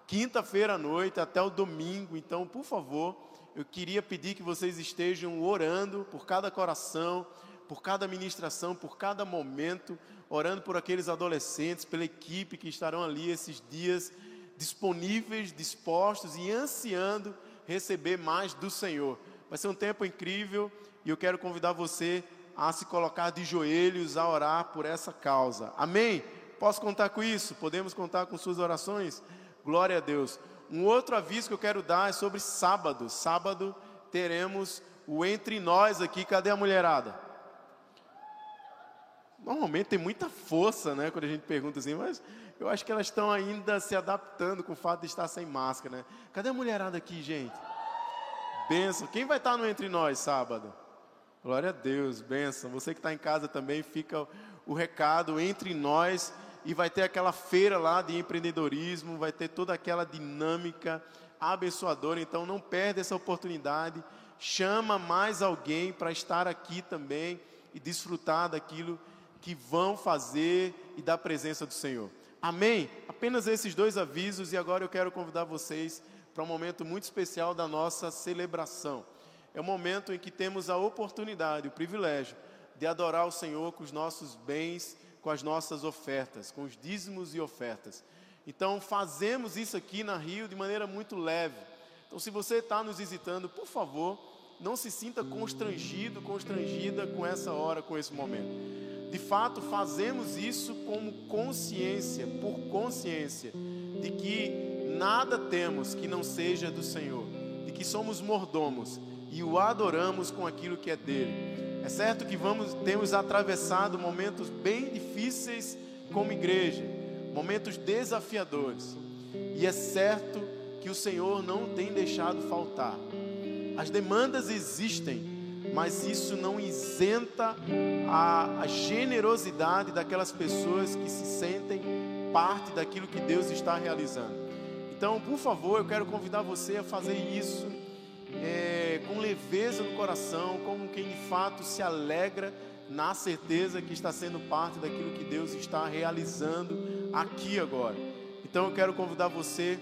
quinta-feira à noite até o domingo. Então, por favor, eu queria pedir que vocês estejam orando por cada coração, por cada ministração, por cada momento, orando por aqueles adolescentes, pela equipe que estarão ali esses dias disponíveis, dispostos e ansiando receber mais do Senhor. Vai ser um tempo incrível e eu quero convidar você a se colocar de joelhos a orar por essa causa. Amém? Posso contar com isso? Podemos contar com suas orações? Glória a Deus. Um outro aviso que eu quero dar é sobre sábado. Sábado teremos o Entre Nós aqui. Cadê a mulherada? Normalmente tem muita força, né, quando a gente pergunta assim, mas eu acho que elas estão ainda se adaptando com o fato de estar sem máscara, né? Cadê a mulherada aqui, gente? Benção. Quem vai estar no Entre Nós sábado? Glória a Deus, benção. Você que está em casa também, fica o recado entre nós e vai ter aquela feira lá de empreendedorismo, vai ter toda aquela dinâmica abençoadora. Então não perde essa oportunidade. Chama mais alguém para estar aqui também e desfrutar daquilo que vão fazer e da presença do Senhor. Amém? Apenas esses dois avisos e agora eu quero convidar vocês para um momento muito especial da nossa celebração. É o um momento em que temos a oportunidade, o privilégio de adorar o Senhor com os nossos bens, com as nossas ofertas, com os dízimos e ofertas. Então, fazemos isso aqui na Rio de maneira muito leve. Então, se você está nos visitando, por favor, não se sinta constrangido, constrangida com essa hora, com esse momento. De fato, fazemos isso como consciência, por consciência, de que nada temos que não seja do Senhor, de que somos mordomos e o adoramos com aquilo que é dele. É certo que vamos temos atravessado momentos bem difíceis como igreja, momentos desafiadores. E é certo que o Senhor não tem deixado faltar. As demandas existem, mas isso não isenta a, a, generosidade daquelas pessoas que se sentem parte daquilo que Deus está realizando. Então, por favor, eu quero convidar você a fazer isso é, com leveza no coração, como quem de fato se alegra na certeza que está sendo parte daquilo que Deus está realizando aqui agora. Então, eu quero convidar você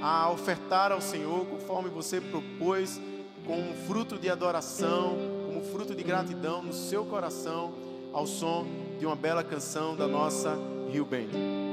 a ofertar ao Senhor conforme você propôs como fruto de adoração, como fruto de gratidão no seu coração, ao som de uma bela canção da nossa Rio Band.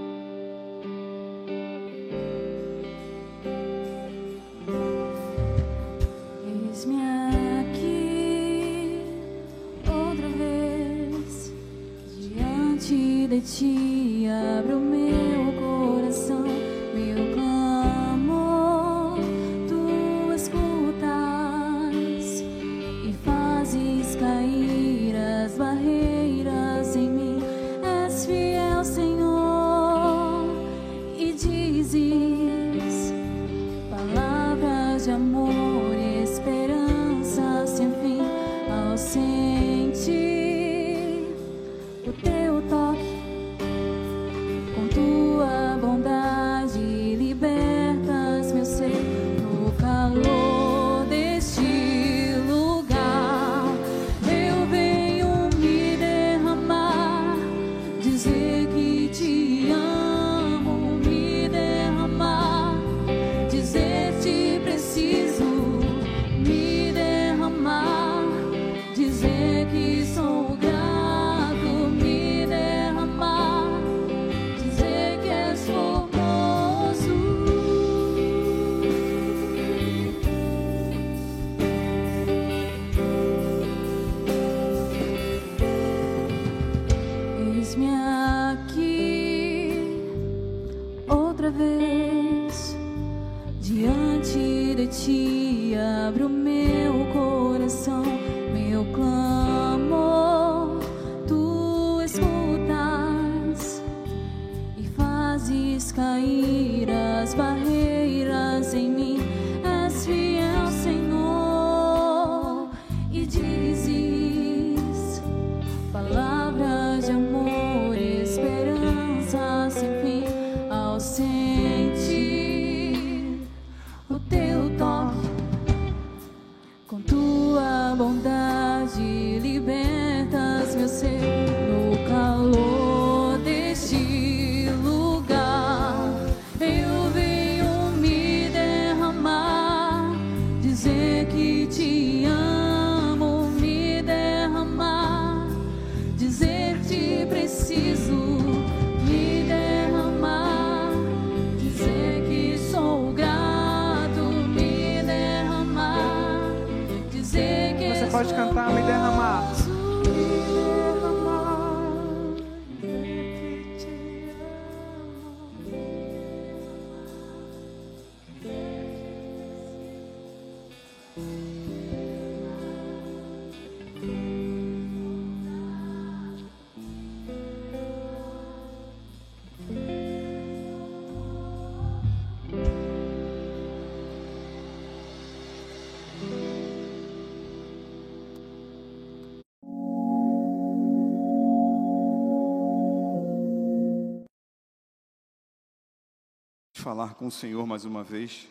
Falar com o Senhor mais uma vez.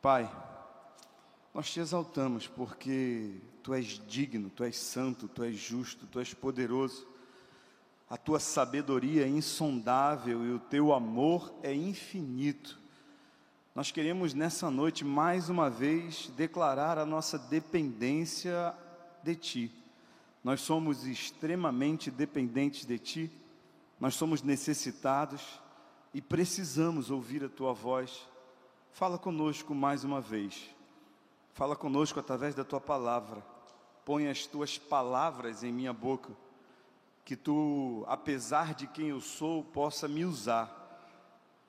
Pai, nós te exaltamos porque tu és digno, tu és santo, tu és justo, tu és poderoso. A tua sabedoria é insondável e o teu amor é infinito. Nós queremos nessa noite mais uma vez declarar a nossa dependência de ti. Nós somos extremamente dependentes de ti. Nós somos necessitados e precisamos ouvir a tua voz. Fala conosco mais uma vez. Fala conosco através da tua palavra. Põe as tuas palavras em minha boca. Que tu, apesar de quem eu sou, possa me usar.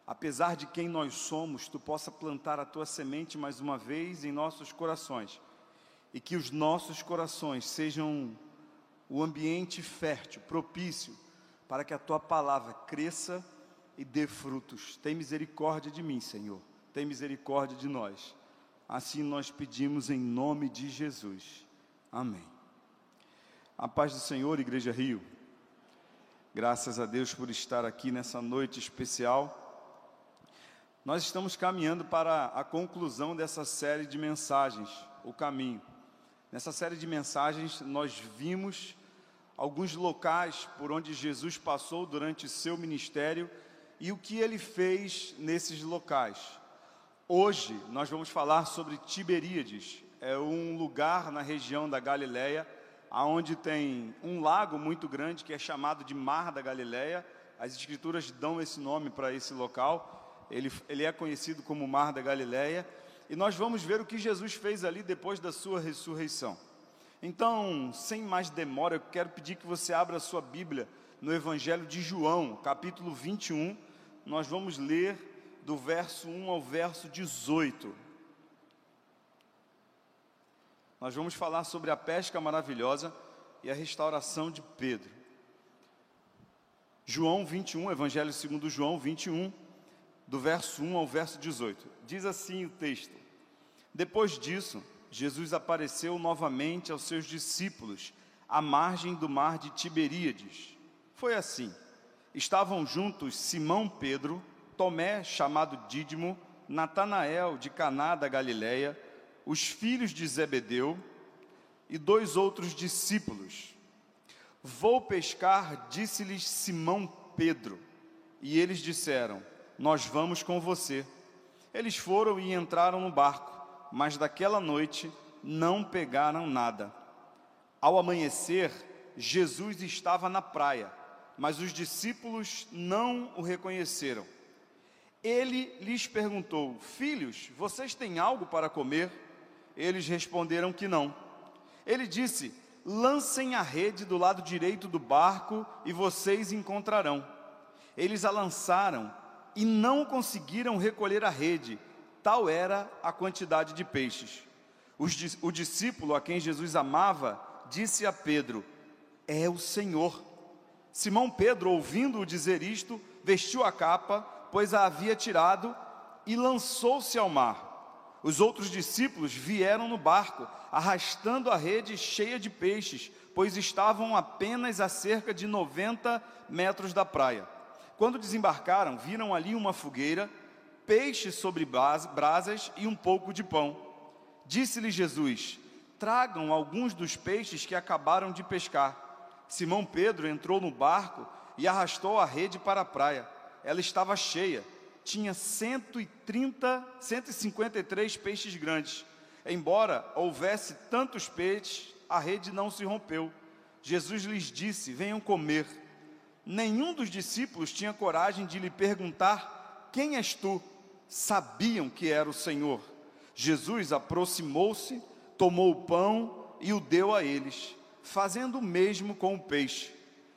Apesar de quem nós somos, tu possa plantar a tua semente mais uma vez em nossos corações. E que os nossos corações sejam o ambiente fértil, propício, para que a tua palavra cresça e dê frutos. Tem misericórdia de mim, Senhor. Tem misericórdia de nós. Assim nós pedimos em nome de Jesus. Amém. A paz do Senhor, Igreja Rio. Graças a Deus por estar aqui nessa noite especial. Nós estamos caminhando para a conclusão dessa série de mensagens, o caminho. Nessa série de mensagens, nós vimos alguns locais por onde Jesus passou durante seu ministério e o que ele fez nesses locais. Hoje nós vamos falar sobre Tiberíades. É um lugar na região da Galileia, aonde tem um lago muito grande que é chamado de Mar da Galileia. As escrituras dão esse nome para esse local. Ele, ele é conhecido como Mar da Galileia. E nós vamos ver o que Jesus fez ali depois da sua ressurreição. Então, sem mais demora, eu quero pedir que você abra a sua Bíblia no Evangelho de João, capítulo 21. Nós vamos ler do verso 1 ao verso 18. Nós vamos falar sobre a pesca maravilhosa e a restauração de Pedro. João 21, Evangelho segundo João 21, do verso 1 ao verso 18. Diz assim o texto: Depois disso, Jesus apareceu novamente aos seus discípulos à margem do mar de Tiberíades. Foi assim: estavam juntos Simão Pedro, Tomé, chamado Dídimo, Natanael de Caná da Galileia, os filhos de Zebedeu e dois outros discípulos. Vou pescar, disse-lhes Simão Pedro. E eles disseram: Nós vamos com você. Eles foram e entraram no barco, mas daquela noite não pegaram nada. Ao amanhecer, Jesus estava na praia, mas os discípulos não o reconheceram. Ele lhes perguntou: Filhos, vocês têm algo para comer? Eles responderam que não. Ele disse: Lancem a rede do lado direito do barco e vocês encontrarão. Eles a lançaram e não conseguiram recolher a rede, tal era a quantidade de peixes. O discípulo a quem Jesus amava disse a Pedro: É o Senhor. Simão Pedro, ouvindo-o dizer isto, vestiu a capa pois a havia tirado, e lançou-se ao mar. Os outros discípulos vieram no barco, arrastando a rede cheia de peixes, pois estavam apenas a cerca de 90 metros da praia. Quando desembarcaram, viram ali uma fogueira, peixes sobre brasas e um pouco de pão. Disse-lhe Jesus: Tragam alguns dos peixes que acabaram de pescar. Simão Pedro entrou no barco e arrastou a rede para a praia ela estava cheia, tinha 130, 153 peixes grandes. Embora houvesse tantos peixes, a rede não se rompeu. Jesus lhes disse: Venham comer. Nenhum dos discípulos tinha coragem de lhe perguntar: Quem és tu? Sabiam que era o Senhor. Jesus aproximou-se, tomou o pão e o deu a eles, fazendo o mesmo com o peixe.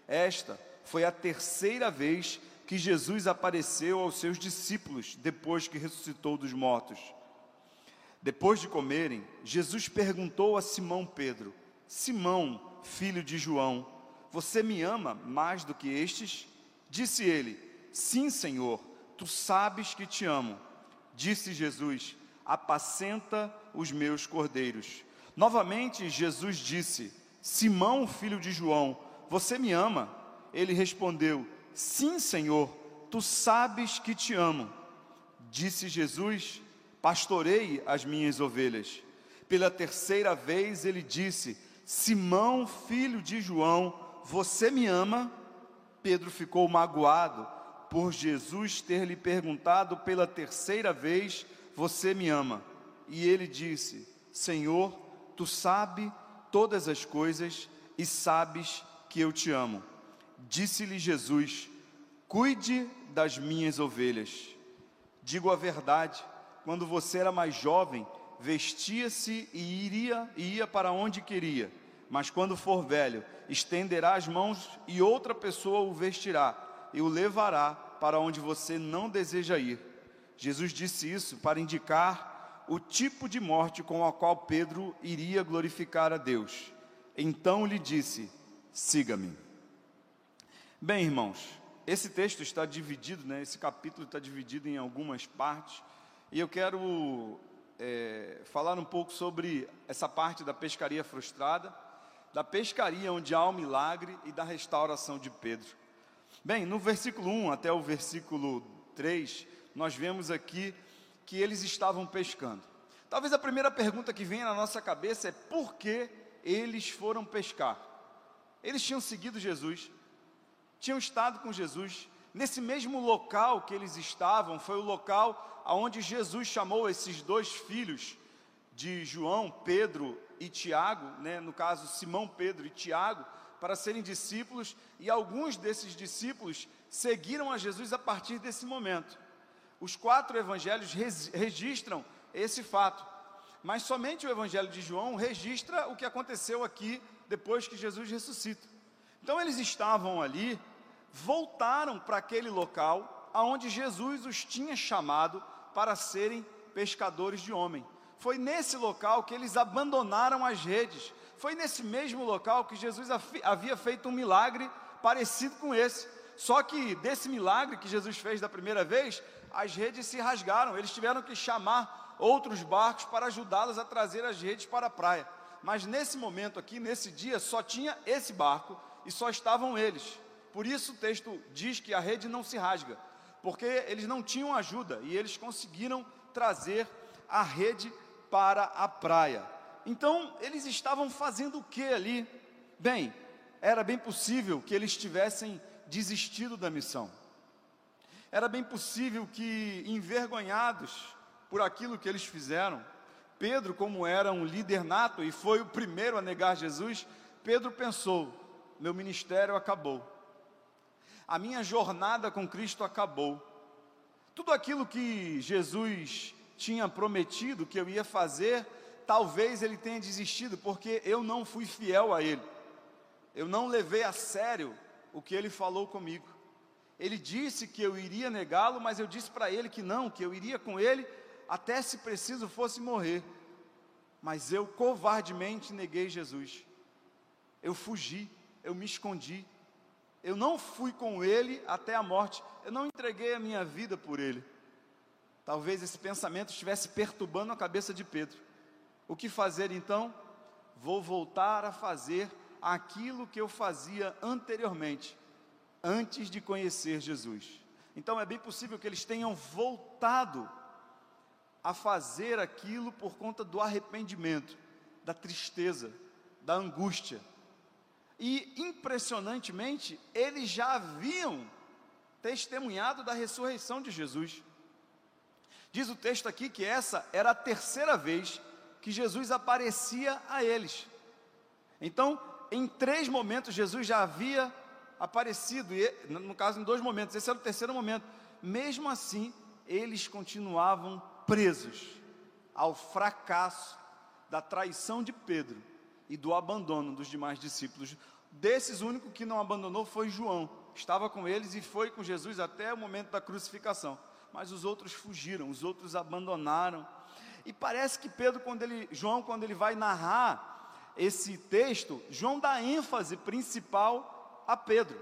Esta foi a terceira vez que Jesus apareceu aos seus discípulos depois que ressuscitou dos mortos. Depois de comerem, Jesus perguntou a Simão Pedro: Simão, filho de João, você me ama mais do que estes? Disse ele: Sim, Senhor, tu sabes que te amo. Disse Jesus: Apacenta os meus cordeiros. Novamente Jesus disse: Simão, filho de João, você me ama? Ele respondeu: Sim, Senhor, tu sabes que te amo. Disse Jesus: Pastorei as minhas ovelhas. Pela terceira vez ele disse: Simão, filho de João, você me ama? Pedro ficou magoado por Jesus ter lhe perguntado pela terceira vez: Você me ama? E ele disse: Senhor, tu sabe todas as coisas e sabes que eu te amo. Disse-lhe Jesus: Cuide das minhas ovelhas. Digo a verdade, quando você era mais jovem, vestia-se e iria e ia para onde queria. Mas quando for velho, estenderá as mãos e outra pessoa o vestirá e o levará para onde você não deseja ir. Jesus disse isso para indicar o tipo de morte com a qual Pedro iria glorificar a Deus. Então lhe disse: Siga-me. Bem, irmãos, esse texto está dividido, né, esse capítulo está dividido em algumas partes, e eu quero é, falar um pouco sobre essa parte da pescaria frustrada, da pescaria onde há o milagre e da restauração de Pedro. Bem, no versículo 1 até o versículo 3, nós vemos aqui que eles estavam pescando. Talvez a primeira pergunta que vem na nossa cabeça é por que eles foram pescar? Eles tinham seguido Jesus, tinham estado com Jesus. Nesse mesmo local que eles estavam, foi o local aonde Jesus chamou esses dois filhos de João, Pedro e Tiago, né, no caso Simão, Pedro e Tiago, para serem discípulos, e alguns desses discípulos seguiram a Jesus a partir desse momento. Os quatro evangelhos registram esse fato, mas somente o evangelho de João registra o que aconteceu aqui depois que Jesus ressuscita. Então eles estavam ali, voltaram para aquele local aonde Jesus os tinha chamado para serem pescadores de homem. Foi nesse local que eles abandonaram as redes. Foi nesse mesmo local que Jesus havia feito um milagre parecido com esse. Só que desse milagre que Jesus fez da primeira vez, as redes se rasgaram. Eles tiveram que chamar outros barcos para ajudá-los a trazer as redes para a praia. Mas nesse momento aqui, nesse dia, só tinha esse barco e só estavam eles. Por isso o texto diz que a rede não se rasga, porque eles não tinham ajuda e eles conseguiram trazer a rede para a praia. Então, eles estavam fazendo o que ali? Bem, era bem possível que eles tivessem desistido da missão. Era bem possível que, envergonhados por aquilo que eles fizeram, Pedro, como era um líder nato e foi o primeiro a negar Jesus, Pedro pensou: meu ministério acabou, a minha jornada com Cristo acabou, tudo aquilo que Jesus tinha prometido que eu ia fazer, talvez ele tenha desistido, porque eu não fui fiel a ele. Eu não levei a sério o que ele falou comigo. Ele disse que eu iria negá-lo, mas eu disse para ele que não, que eu iria com ele até se preciso fosse morrer. Mas eu covardemente neguei Jesus. Eu fugi, eu me escondi. Eu não fui com ele até a morte. Eu não entreguei a minha vida por ele. Talvez esse pensamento estivesse perturbando a cabeça de Pedro. O que fazer então? Vou voltar a fazer aquilo que eu fazia anteriormente, antes de conhecer Jesus. Então é bem possível que eles tenham voltado a fazer aquilo por conta do arrependimento, da tristeza, da angústia. E impressionantemente, eles já haviam testemunhado da ressurreição de Jesus. Diz o texto aqui que essa era a terceira vez que Jesus aparecia a eles. Então, em três momentos, Jesus já havia aparecido, e, no caso, em dois momentos, esse era o terceiro momento. Mesmo assim, eles continuavam presos ao fracasso da traição de Pedro e do abandono dos demais discípulos. Desses, o único que não abandonou foi João. Estava com eles e foi com Jesus até o momento da crucificação mas os outros fugiram, os outros abandonaram. E parece que Pedro, quando ele, João, quando ele vai narrar esse texto, João dá ênfase principal a Pedro.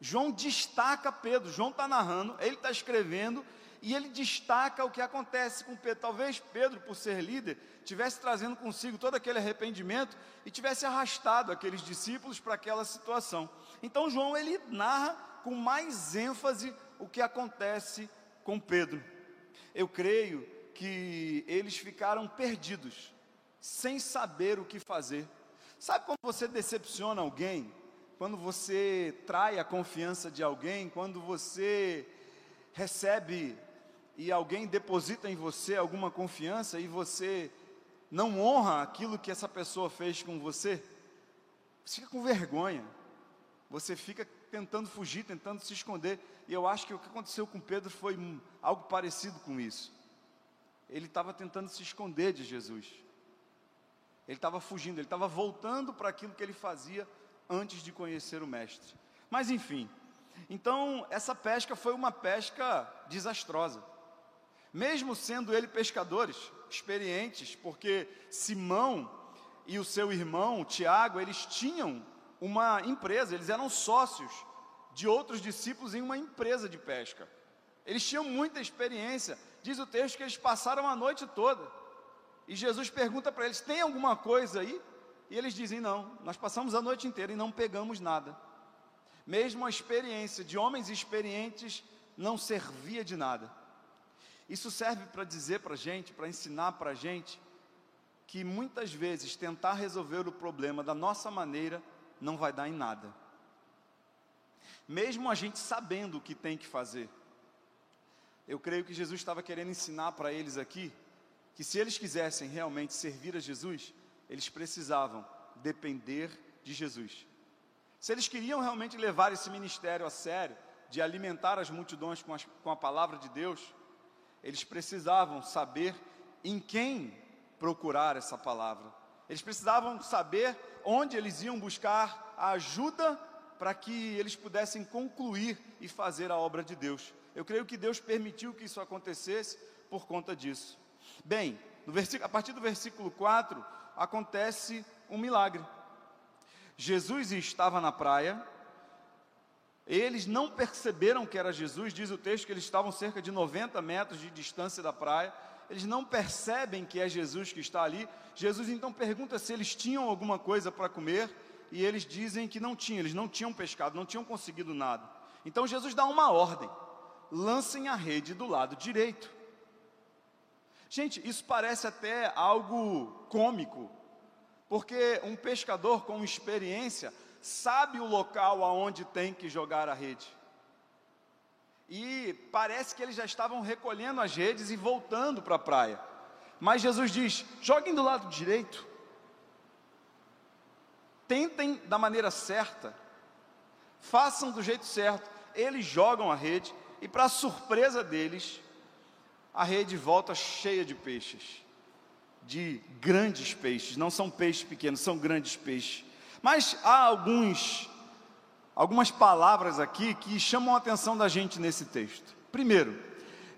João destaca Pedro. João está narrando, ele está escrevendo e ele destaca o que acontece com Pedro. Talvez Pedro, por ser líder, tivesse trazendo consigo todo aquele arrependimento e tivesse arrastado aqueles discípulos para aquela situação. Então João ele narra com mais ênfase o que acontece com Pedro. eu creio que eles ficaram perdidos, sem saber o que fazer. Sabe quando você decepciona alguém? Quando você trai a confiança de alguém? Quando você recebe e alguém deposita em você alguma confiança e você não honra aquilo que essa pessoa fez com você? Você fica com vergonha. Você fica tentando fugir, tentando se esconder. E eu acho que o que aconteceu com Pedro foi algo parecido com isso. Ele estava tentando se esconder de Jesus. Ele estava fugindo, ele estava voltando para aquilo que ele fazia antes de conhecer o Mestre. Mas enfim, então essa pesca foi uma pesca desastrosa. Mesmo sendo ele pescadores experientes, porque Simão e o seu irmão Tiago, eles tinham uma empresa, eles eram sócios de outros discípulos em uma empresa de pesca. Eles tinham muita experiência. Diz o texto que eles passaram a noite toda. E Jesus pergunta para eles: tem alguma coisa aí? E eles dizem: não, nós passamos a noite inteira e não pegamos nada. Mesmo a experiência de homens experientes não servia de nada. Isso serve para dizer para a gente, para ensinar para a gente, que muitas vezes tentar resolver o problema da nossa maneira não vai dar em nada. Mesmo a gente sabendo o que tem que fazer. Eu creio que Jesus estava querendo ensinar para eles aqui que se eles quisessem realmente servir a Jesus, eles precisavam depender de Jesus. Se eles queriam realmente levar esse ministério a sério, de alimentar as multidões com, as, com a palavra de Deus, eles precisavam saber em quem procurar essa palavra. Eles precisavam saber onde eles iam buscar a ajuda para que eles pudessem concluir e fazer a obra de Deus. Eu creio que Deus permitiu que isso acontecesse por conta disso. Bem, a partir do versículo 4, acontece um milagre. Jesus estava na praia, eles não perceberam que era Jesus, diz o texto que eles estavam cerca de 90 metros de distância da praia, eles não percebem que é Jesus que está ali. Jesus então pergunta se eles tinham alguma coisa para comer, e eles dizem que não tinham, eles não tinham pescado, não tinham conseguido nada. Então Jesus dá uma ordem: lancem a rede do lado direito. Gente, isso parece até algo cômico, porque um pescador com experiência sabe o local aonde tem que jogar a rede. E parece que eles já estavam recolhendo as redes e voltando para a praia. Mas Jesus diz: joguem do lado direito. Tentem da maneira certa. Façam do jeito certo. Eles jogam a rede e, para surpresa deles, a rede volta cheia de peixes, de grandes peixes, não são peixes pequenos, são grandes peixes. Mas há alguns, algumas palavras aqui que chamam a atenção da gente nesse texto. Primeiro,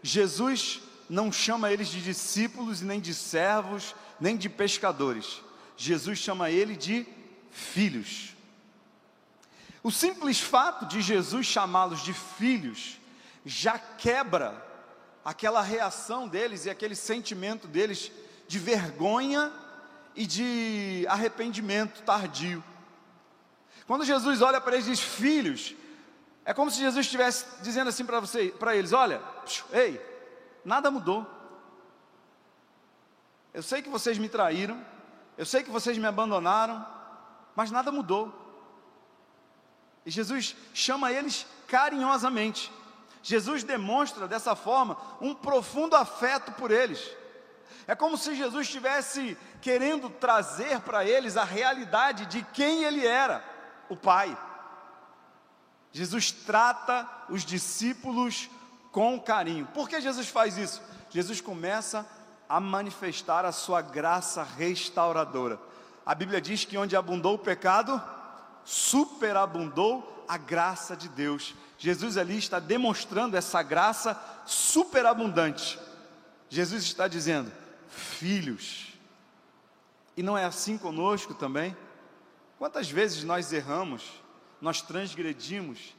Jesus não chama eles de discípulos, nem de servos, nem de pescadores. Jesus chama ele de filhos. O simples fato de Jesus chamá-los de filhos já quebra aquela reação deles e aquele sentimento deles de vergonha e de arrependimento tardio. Quando Jesus olha para eles e diz: Filhos, é como se Jesus estivesse dizendo assim para você, para eles: Olha, ei, nada mudou. Eu sei que vocês me traíram, eu sei que vocês me abandonaram, mas nada mudou. E Jesus chama eles carinhosamente. Jesus demonstra dessa forma um profundo afeto por eles. É como se Jesus estivesse querendo trazer para eles a realidade de quem ele era, o Pai. Jesus trata os discípulos com carinho. Por que Jesus faz isso? Jesus começa a manifestar a sua graça restauradora. A Bíblia diz que onde abundou o pecado, superabundou a graça de Deus. Jesus ali está demonstrando essa graça superabundante. Jesus está dizendo: filhos. E não é assim conosco também? Quantas vezes nós erramos, nós transgredimos,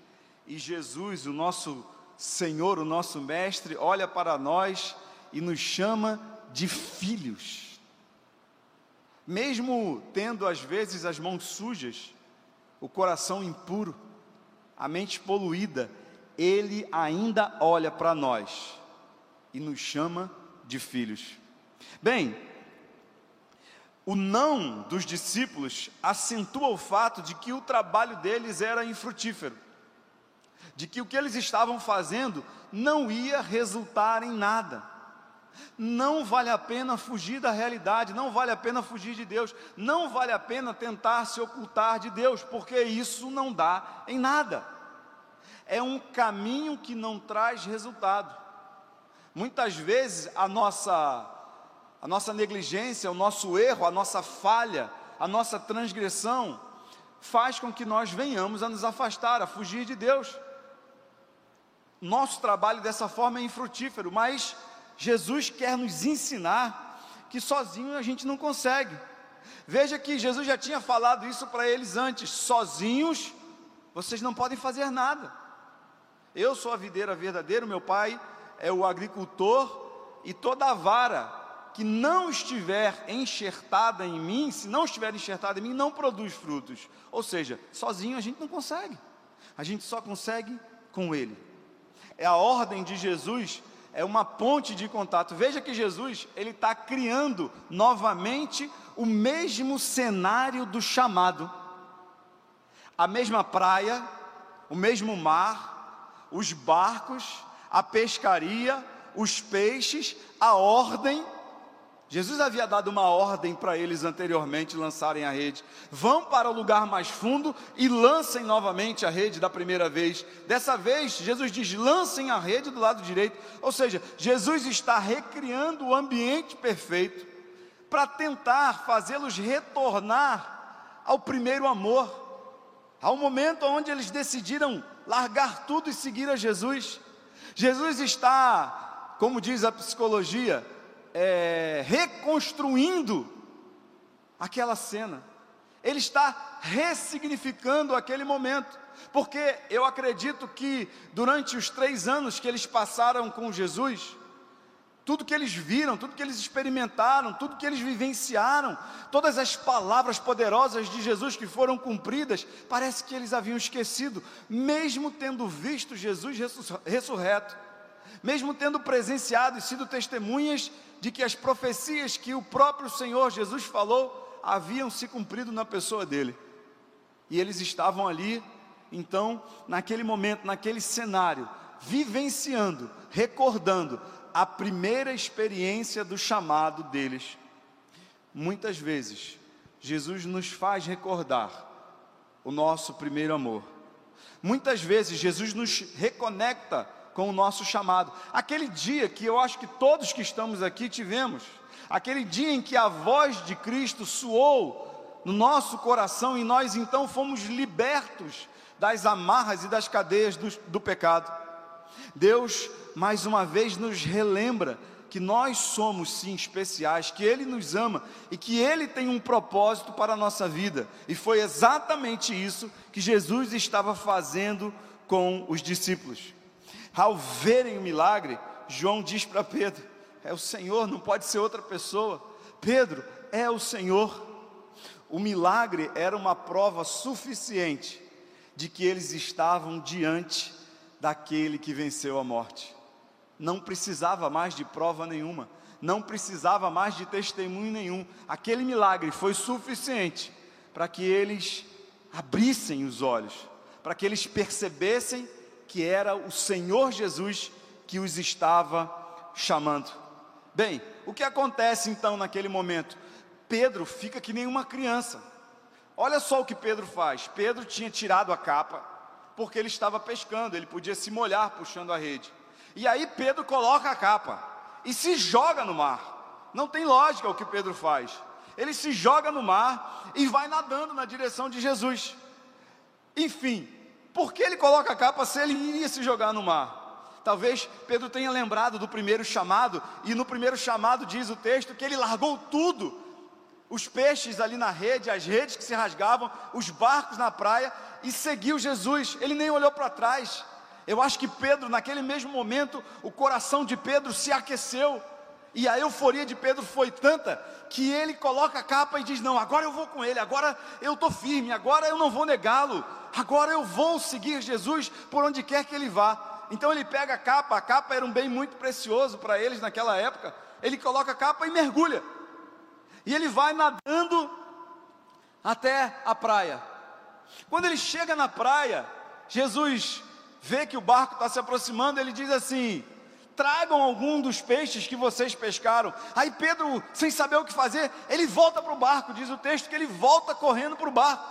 e Jesus, o nosso Senhor, o nosso Mestre, olha para nós e nos chama de filhos. Mesmo tendo às vezes as mãos sujas, o coração impuro, a mente poluída, Ele ainda olha para nós e nos chama de filhos. Bem, o não dos discípulos acentua o fato de que o trabalho deles era infrutífero, de que o que eles estavam fazendo não ia resultar em nada. Não vale a pena fugir da realidade, não vale a pena fugir de Deus, não vale a pena tentar se ocultar de Deus, porque isso não dá em nada. É um caminho que não traz resultado. Muitas vezes a nossa a nossa negligência, o nosso erro, a nossa falha, a nossa transgressão faz com que nós venhamos a nos afastar, a fugir de Deus. Nosso trabalho dessa forma é infrutífero, mas Jesus quer nos ensinar que sozinho a gente não consegue. Veja que Jesus já tinha falado isso para eles antes: sozinhos vocês não podem fazer nada. Eu sou a videira verdadeira, meu pai é o agricultor, e toda a vara que não estiver enxertada em mim, se não estiver enxertada em mim, não produz frutos. Ou seja, sozinho a gente não consegue, a gente só consegue com Ele. É a ordem de Jesus é uma ponte de contato. Veja que Jesus ele está criando novamente o mesmo cenário do chamado, a mesma praia, o mesmo mar, os barcos, a pescaria, os peixes, a ordem Jesus havia dado uma ordem para eles anteriormente lançarem a rede. Vão para o lugar mais fundo e lancem novamente a rede da primeira vez. Dessa vez, Jesus diz: lancem a rede do lado direito. Ou seja, Jesus está recriando o ambiente perfeito para tentar fazê-los retornar ao primeiro amor, ao momento onde eles decidiram largar tudo e seguir a Jesus. Jesus está, como diz a psicologia, é, reconstruindo aquela cena, ele está ressignificando aquele momento, porque eu acredito que durante os três anos que eles passaram com Jesus, tudo que eles viram, tudo que eles experimentaram, tudo que eles vivenciaram, todas as palavras poderosas de Jesus que foram cumpridas, parece que eles haviam esquecido, mesmo tendo visto Jesus ressurreto, mesmo tendo presenciado e sido testemunhas de que as profecias que o próprio Senhor Jesus falou haviam se cumprido na pessoa dele. E eles estavam ali, então, naquele momento, naquele cenário, vivenciando, recordando a primeira experiência do chamado deles. Muitas vezes, Jesus nos faz recordar o nosso primeiro amor. Muitas vezes, Jesus nos reconecta com o nosso chamado. Aquele dia que eu acho que todos que estamos aqui tivemos, aquele dia em que a voz de Cristo soou no nosso coração e nós então fomos libertos das amarras e das cadeias do, do pecado. Deus, mais uma vez, nos relembra que nós somos sim especiais, que Ele nos ama e que Ele tem um propósito para a nossa vida. E foi exatamente isso que Jesus estava fazendo com os discípulos. Ao verem o milagre, João diz para Pedro: É o Senhor, não pode ser outra pessoa. Pedro, é o Senhor. O milagre era uma prova suficiente de que eles estavam diante daquele que venceu a morte. Não precisava mais de prova nenhuma, não precisava mais de testemunho nenhum. Aquele milagre foi suficiente para que eles abrissem os olhos, para que eles percebessem que era o Senhor Jesus que os estava chamando. Bem, o que acontece então naquele momento? Pedro fica que nem uma criança. Olha só o que Pedro faz. Pedro tinha tirado a capa, porque ele estava pescando, ele podia se molhar puxando a rede. E aí Pedro coloca a capa e se joga no mar. Não tem lógica o que Pedro faz. Ele se joga no mar e vai nadando na direção de Jesus. Enfim, por que ele coloca a capa se ele iria se jogar no mar? Talvez Pedro tenha lembrado do primeiro chamado, e no primeiro chamado diz o texto que ele largou tudo: os peixes ali na rede, as redes que se rasgavam, os barcos na praia, e seguiu Jesus. Ele nem olhou para trás. Eu acho que Pedro, naquele mesmo momento, o coração de Pedro se aqueceu, e a euforia de Pedro foi tanta que ele coloca a capa e diz: Não, agora eu vou com ele, agora eu estou firme, agora eu não vou negá-lo, agora eu vou seguir Jesus por onde quer que ele vá. Então ele pega a capa, a capa era um bem muito precioso para eles naquela época. Ele coloca a capa e mergulha. E ele vai nadando até a praia. Quando ele chega na praia, Jesus vê que o barco está se aproximando, ele diz assim: tragam algum dos peixes que vocês pescaram. Aí Pedro, sem saber o que fazer, ele volta para o barco, diz o texto que ele volta correndo para o barco.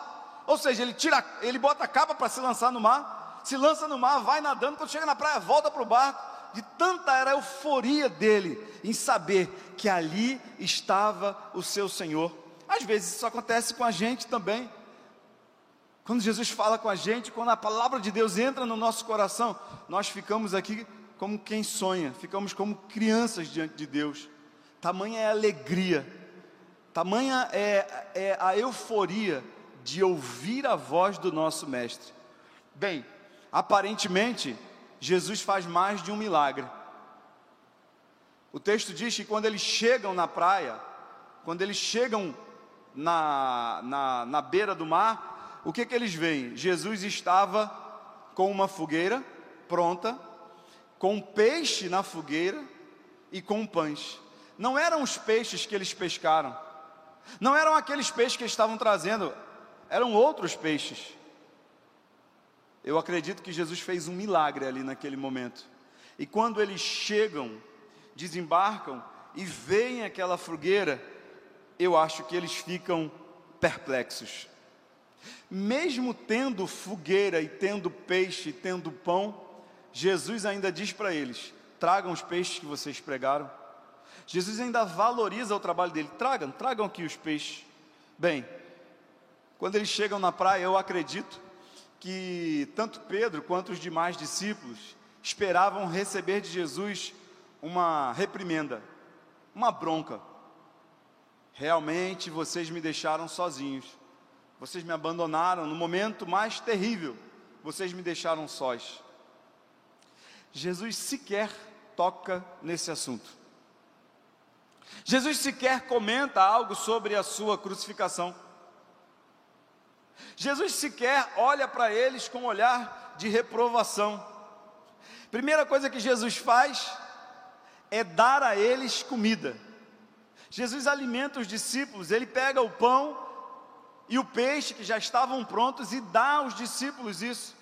Ou seja, ele tira, ele bota a capa para se lançar no mar, se lança no mar, vai nadando, quando chega na praia, volta para o barco. De tanta era a euforia dele em saber que ali estava o seu Senhor. Às vezes isso acontece com a gente também. Quando Jesus fala com a gente, quando a palavra de Deus entra no nosso coração, nós ficamos aqui como quem sonha, ficamos como crianças diante de Deus. Tamanha é a alegria, tamanha é, é a euforia de ouvir a voz do nosso Mestre. Bem, aparentemente, Jesus faz mais de um milagre. O texto diz que quando eles chegam na praia, quando eles chegam na, na, na beira do mar, o que, que eles veem? Jesus estava com uma fogueira pronta, com peixe na fogueira e com pães. Não eram os peixes que eles pescaram, não eram aqueles peixes que eles estavam trazendo, eram outros peixes. Eu acredito que Jesus fez um milagre ali naquele momento. E quando eles chegam, desembarcam e veem aquela fogueira, eu acho que eles ficam perplexos. Mesmo tendo fogueira e tendo peixe, e tendo pão, Jesus ainda diz para eles: tragam os peixes que vocês pregaram. Jesus ainda valoriza o trabalho dele. Tragam, tragam aqui os peixes. Bem, quando eles chegam na praia, eu acredito que tanto Pedro quanto os demais discípulos esperavam receber de Jesus uma reprimenda, uma bronca. Realmente vocês me deixaram sozinhos. Vocês me abandonaram no momento mais terrível. Vocês me deixaram sós. Jesus sequer toca nesse assunto. Jesus sequer comenta algo sobre a sua crucificação. Jesus sequer olha para eles com um olhar de reprovação. Primeira coisa que Jesus faz é dar a eles comida. Jesus alimenta os discípulos, ele pega o pão e o peixe que já estavam prontos e dá aos discípulos isso.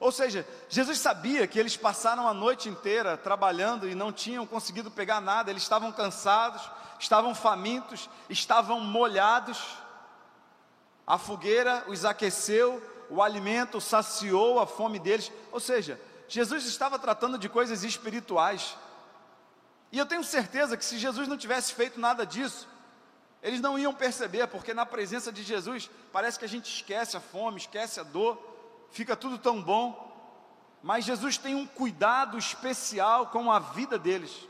Ou seja, Jesus sabia que eles passaram a noite inteira trabalhando e não tinham conseguido pegar nada, eles estavam cansados, estavam famintos, estavam molhados. A fogueira os aqueceu, o alimento saciou a fome deles. Ou seja, Jesus estava tratando de coisas espirituais. E eu tenho certeza que se Jesus não tivesse feito nada disso, eles não iam perceber, porque na presença de Jesus parece que a gente esquece a fome, esquece a dor fica tudo tão bom, mas Jesus tem um cuidado especial com a vida deles.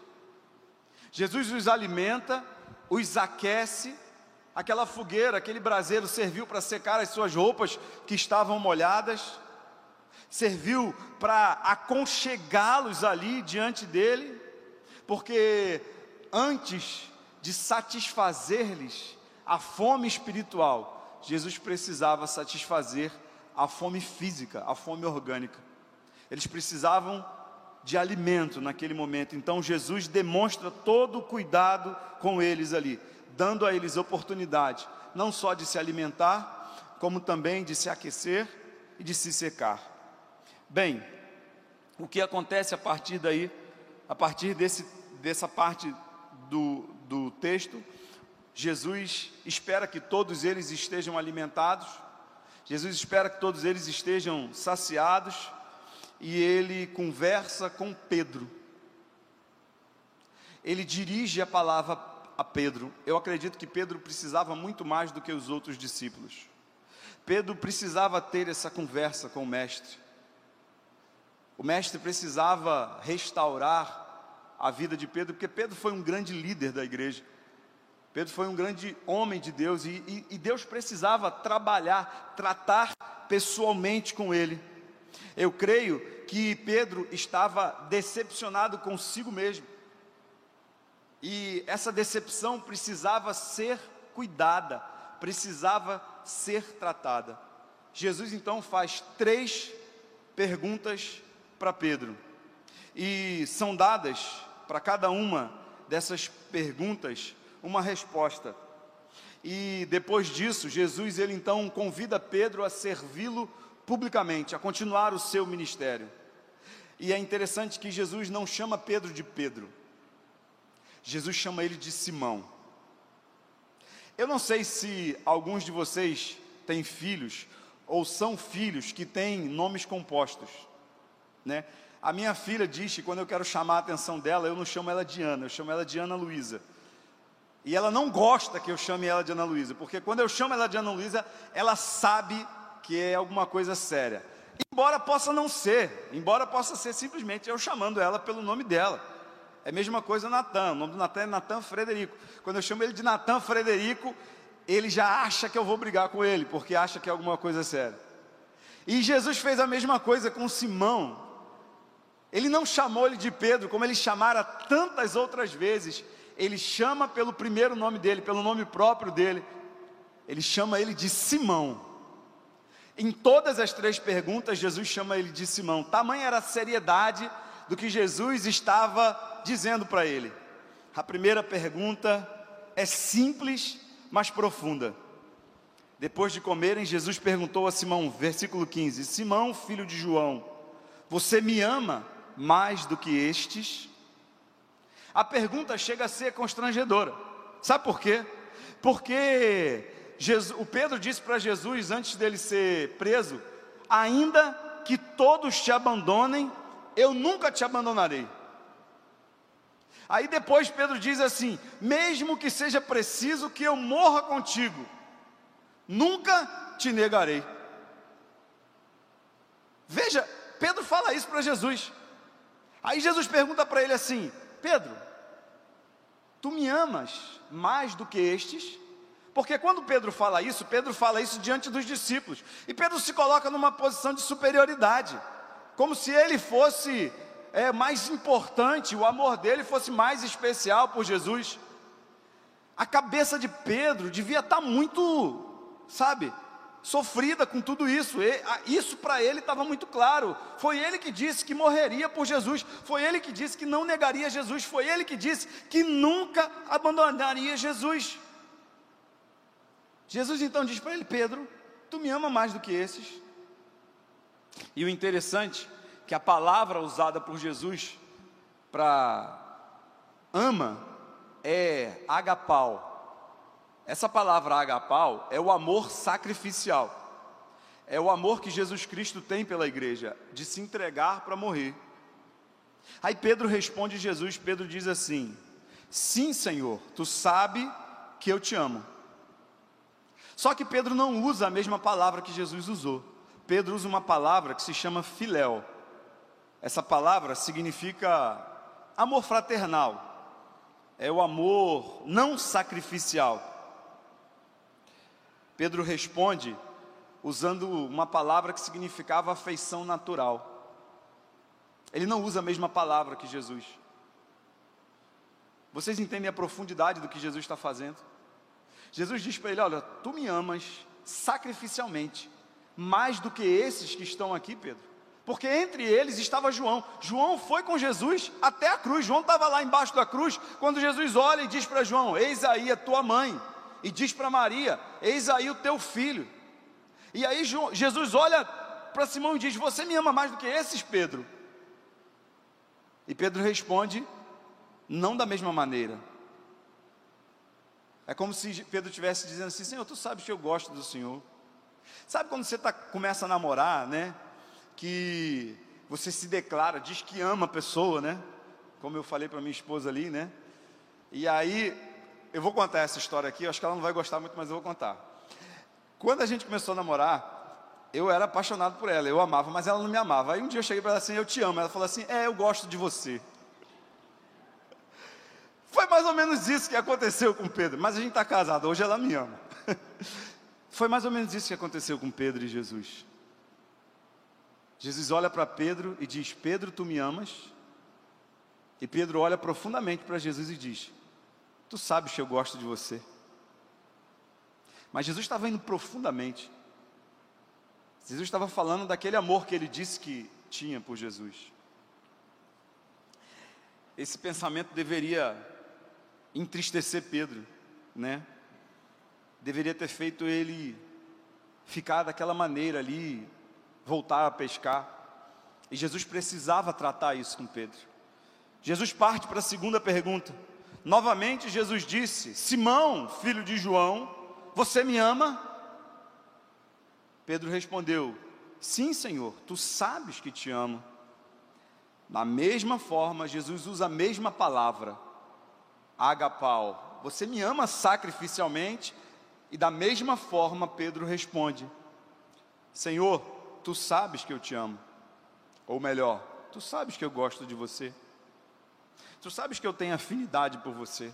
Jesus os alimenta, os aquece, aquela fogueira, aquele braseiro serviu para secar as suas roupas que estavam molhadas, serviu para aconchegá-los ali diante dele, porque antes de satisfazer-lhes a fome espiritual, Jesus precisava satisfazer a fome física, a fome orgânica. Eles precisavam de alimento naquele momento. Então Jesus demonstra todo o cuidado com eles ali, dando a eles oportunidade, não só de se alimentar, como também de se aquecer e de se secar. Bem, o que acontece a partir daí, a partir desse, dessa parte do, do texto, Jesus espera que todos eles estejam alimentados, Jesus espera que todos eles estejam saciados e ele conversa com Pedro. Ele dirige a palavra a Pedro. Eu acredito que Pedro precisava muito mais do que os outros discípulos. Pedro precisava ter essa conversa com o Mestre. O Mestre precisava restaurar a vida de Pedro, porque Pedro foi um grande líder da igreja. Pedro foi um grande homem de Deus e, e, e Deus precisava trabalhar, tratar pessoalmente com ele. Eu creio que Pedro estava decepcionado consigo mesmo. E essa decepção precisava ser cuidada, precisava ser tratada. Jesus então faz três perguntas para Pedro. E são dadas para cada uma dessas perguntas uma resposta. E depois disso, Jesus ele então convida Pedro a servi-lo publicamente, a continuar o seu ministério. E é interessante que Jesus não chama Pedro de Pedro. Jesus chama ele de Simão. Eu não sei se alguns de vocês têm filhos ou são filhos que têm nomes compostos, né? A minha filha diz que quando eu quero chamar a atenção dela, eu não chamo ela de Ana, eu chamo ela de Ana Luísa. E ela não gosta que eu chame ela de Ana Luísa, porque quando eu chamo ela de Ana Luísa, ela sabe que é alguma coisa séria. Embora possa não ser, embora possa ser simplesmente eu chamando ela pelo nome dela. É a mesma coisa Natan, o nome do Natan é Natan Frederico. Quando eu chamo ele de Natan Frederico, ele já acha que eu vou brigar com ele, porque acha que é alguma coisa séria. E Jesus fez a mesma coisa com Simão. Ele não chamou ele de Pedro, como ele chamara tantas outras vezes. Ele chama pelo primeiro nome dele, pelo nome próprio dele. Ele chama ele de Simão. Em todas as três perguntas, Jesus chama ele de Simão. Tamanha era a seriedade do que Jesus estava dizendo para ele. A primeira pergunta é simples, mas profunda. Depois de comerem, Jesus perguntou a Simão, versículo 15: Simão, filho de João, você me ama? mais do que estes? A pergunta chega a ser constrangedora. Sabe por quê? Porque Jesus, o Pedro disse para Jesus antes dele ser preso: ainda que todos te abandonem, eu nunca te abandonarei. Aí depois Pedro diz assim: mesmo que seja preciso que eu morra contigo, nunca te negarei. Veja, Pedro fala isso para Jesus. Aí Jesus pergunta para ele assim: Pedro, tu me amas mais do que estes? Porque quando Pedro fala isso, Pedro fala isso diante dos discípulos. E Pedro se coloca numa posição de superioridade, como se ele fosse é, mais importante, o amor dele fosse mais especial por Jesus. A cabeça de Pedro devia estar tá muito, sabe, sofrida com tudo isso. Isso para ele estava muito claro. Foi ele que disse que morreria por Jesus. Foi ele que disse que não negaria Jesus. Foi ele que disse que nunca abandonaria Jesus. Jesus então diz para ele: Pedro, tu me ama mais do que esses. E o interessante que a palavra usada por Jesus para ama é agapau. Essa palavra agapau é o amor sacrificial. É o amor que Jesus Cristo tem pela igreja, de se entregar para morrer. Aí Pedro responde Jesus, Pedro diz assim: Sim, Senhor, tu sabe que eu te amo. Só que Pedro não usa a mesma palavra que Jesus usou. Pedro usa uma palavra que se chama filéu. Essa palavra significa amor fraternal. É o amor não sacrificial. Pedro responde usando uma palavra que significava afeição natural. Ele não usa a mesma palavra que Jesus. Vocês entendem a profundidade do que Jesus está fazendo? Jesus diz para ele: Olha, tu me amas sacrificialmente, mais do que esses que estão aqui, Pedro. Porque entre eles estava João. João foi com Jesus até a cruz. João estava lá embaixo da cruz. Quando Jesus olha e diz para João: Eis aí a tua mãe e diz para Maria: Eis aí o teu filho. E aí Jesus olha para Simão e diz: Você me ama mais do que esses, Pedro? E Pedro responde: Não da mesma maneira. É como se Pedro estivesse dizendo assim: Senhor, tu sabes que eu gosto do Senhor. Sabe quando você tá, começa a namorar, né? Que você se declara, diz que ama a pessoa, né? Como eu falei para minha esposa ali, né? E aí eu vou contar essa história aqui, acho que ela não vai gostar muito, mas eu vou contar. Quando a gente começou a namorar, eu era apaixonado por ela, eu amava, mas ela não me amava. Aí um dia eu cheguei para ela assim, eu te amo. Ela falou assim, é, eu gosto de você. Foi mais ou menos isso que aconteceu com Pedro, mas a gente está casado, hoje ela me ama. Foi mais ou menos isso que aconteceu com Pedro e Jesus. Jesus olha para Pedro e diz: Pedro, tu me amas? E Pedro olha profundamente para Jesus e diz: Tu sabes que eu gosto de você. Mas Jesus estava indo profundamente. Jesus estava falando daquele amor que ele disse que tinha por Jesus. Esse pensamento deveria entristecer Pedro, né? Deveria ter feito ele ficar daquela maneira ali, voltar a pescar. E Jesus precisava tratar isso com Pedro. Jesus parte para a segunda pergunta. Novamente, Jesus disse: Simão, filho de João, você me ama? Pedro respondeu: Sim, Senhor, tu sabes que te amo. Da mesma forma, Jesus usa a mesma palavra, agapau. Você me ama sacrificialmente? E da mesma forma, Pedro responde: Senhor, tu sabes que eu te amo. Ou melhor, tu sabes que eu gosto de você. Tu sabes que eu tenho afinidade por você.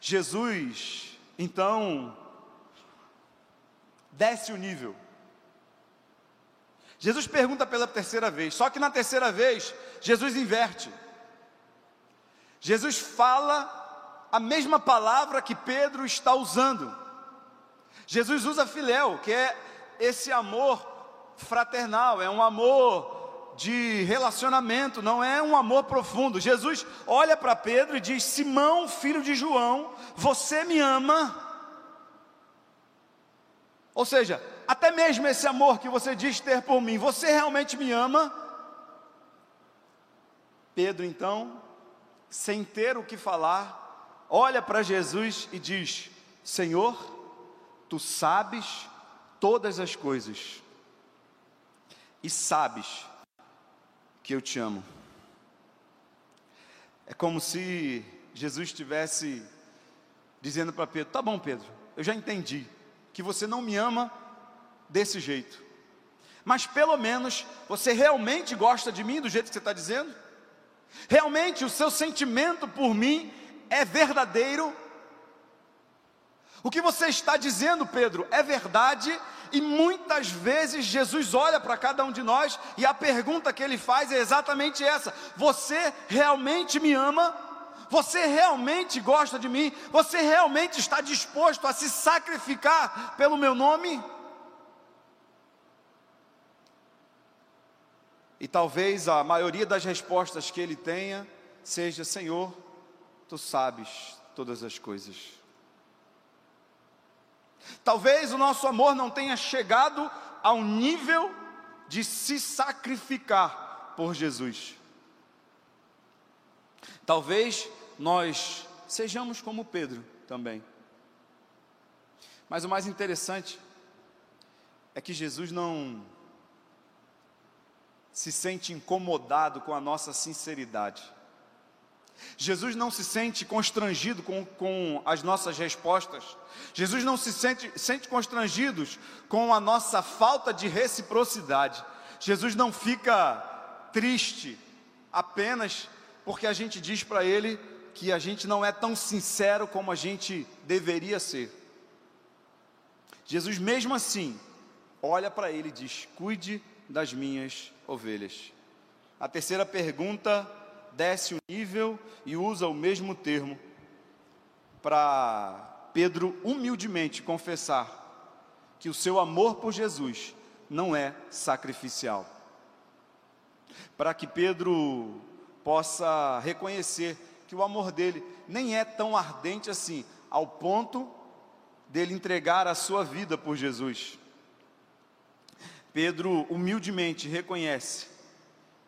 Jesus, então, desce o nível. Jesus pergunta pela terceira vez, só que na terceira vez, Jesus inverte. Jesus fala a mesma palavra que Pedro está usando. Jesus usa filéu, que é esse amor fraternal, é um amor de relacionamento, não é um amor profundo. Jesus olha para Pedro e diz: Simão, filho de João, você me ama. Ou seja, até mesmo esse amor que você diz ter por mim, você realmente me ama? Pedro, então, sem ter o que falar, olha para Jesus e diz: Senhor, tu sabes todas as coisas, e sabes que eu te amo. É como se Jesus estivesse dizendo para Pedro: Tá bom, Pedro, eu já entendi que você não me ama desse jeito, mas pelo menos você realmente gosta de mim do jeito que você está dizendo? Realmente o seu sentimento por mim é verdadeiro? O que você está dizendo, Pedro, é verdade e muitas vezes Jesus olha para cada um de nós e a pergunta que ele faz é exatamente essa: Você realmente me ama? Você realmente gosta de mim? Você realmente está disposto a se sacrificar pelo meu nome? E talvez a maioria das respostas que ele tenha seja: Senhor, tu sabes todas as coisas. Talvez o nosso amor não tenha chegado ao nível de se sacrificar por Jesus. Talvez nós sejamos como Pedro também. Mas o mais interessante é que Jesus não se sente incomodado com a nossa sinceridade. Jesus não se sente constrangido com, com as nossas respostas. Jesus não se sente, sente constrangido com a nossa falta de reciprocidade. Jesus não fica triste apenas porque a gente diz para Ele que a gente não é tão sincero como a gente deveria ser. Jesus, mesmo assim, olha para Ele e diz: Cuide das minhas ovelhas. A terceira pergunta desce o nível e usa o mesmo termo para Pedro humildemente confessar que o seu amor por Jesus não é sacrificial. Para que Pedro possa reconhecer que o amor dele nem é tão ardente assim, ao ponto dele entregar a sua vida por Jesus. Pedro humildemente reconhece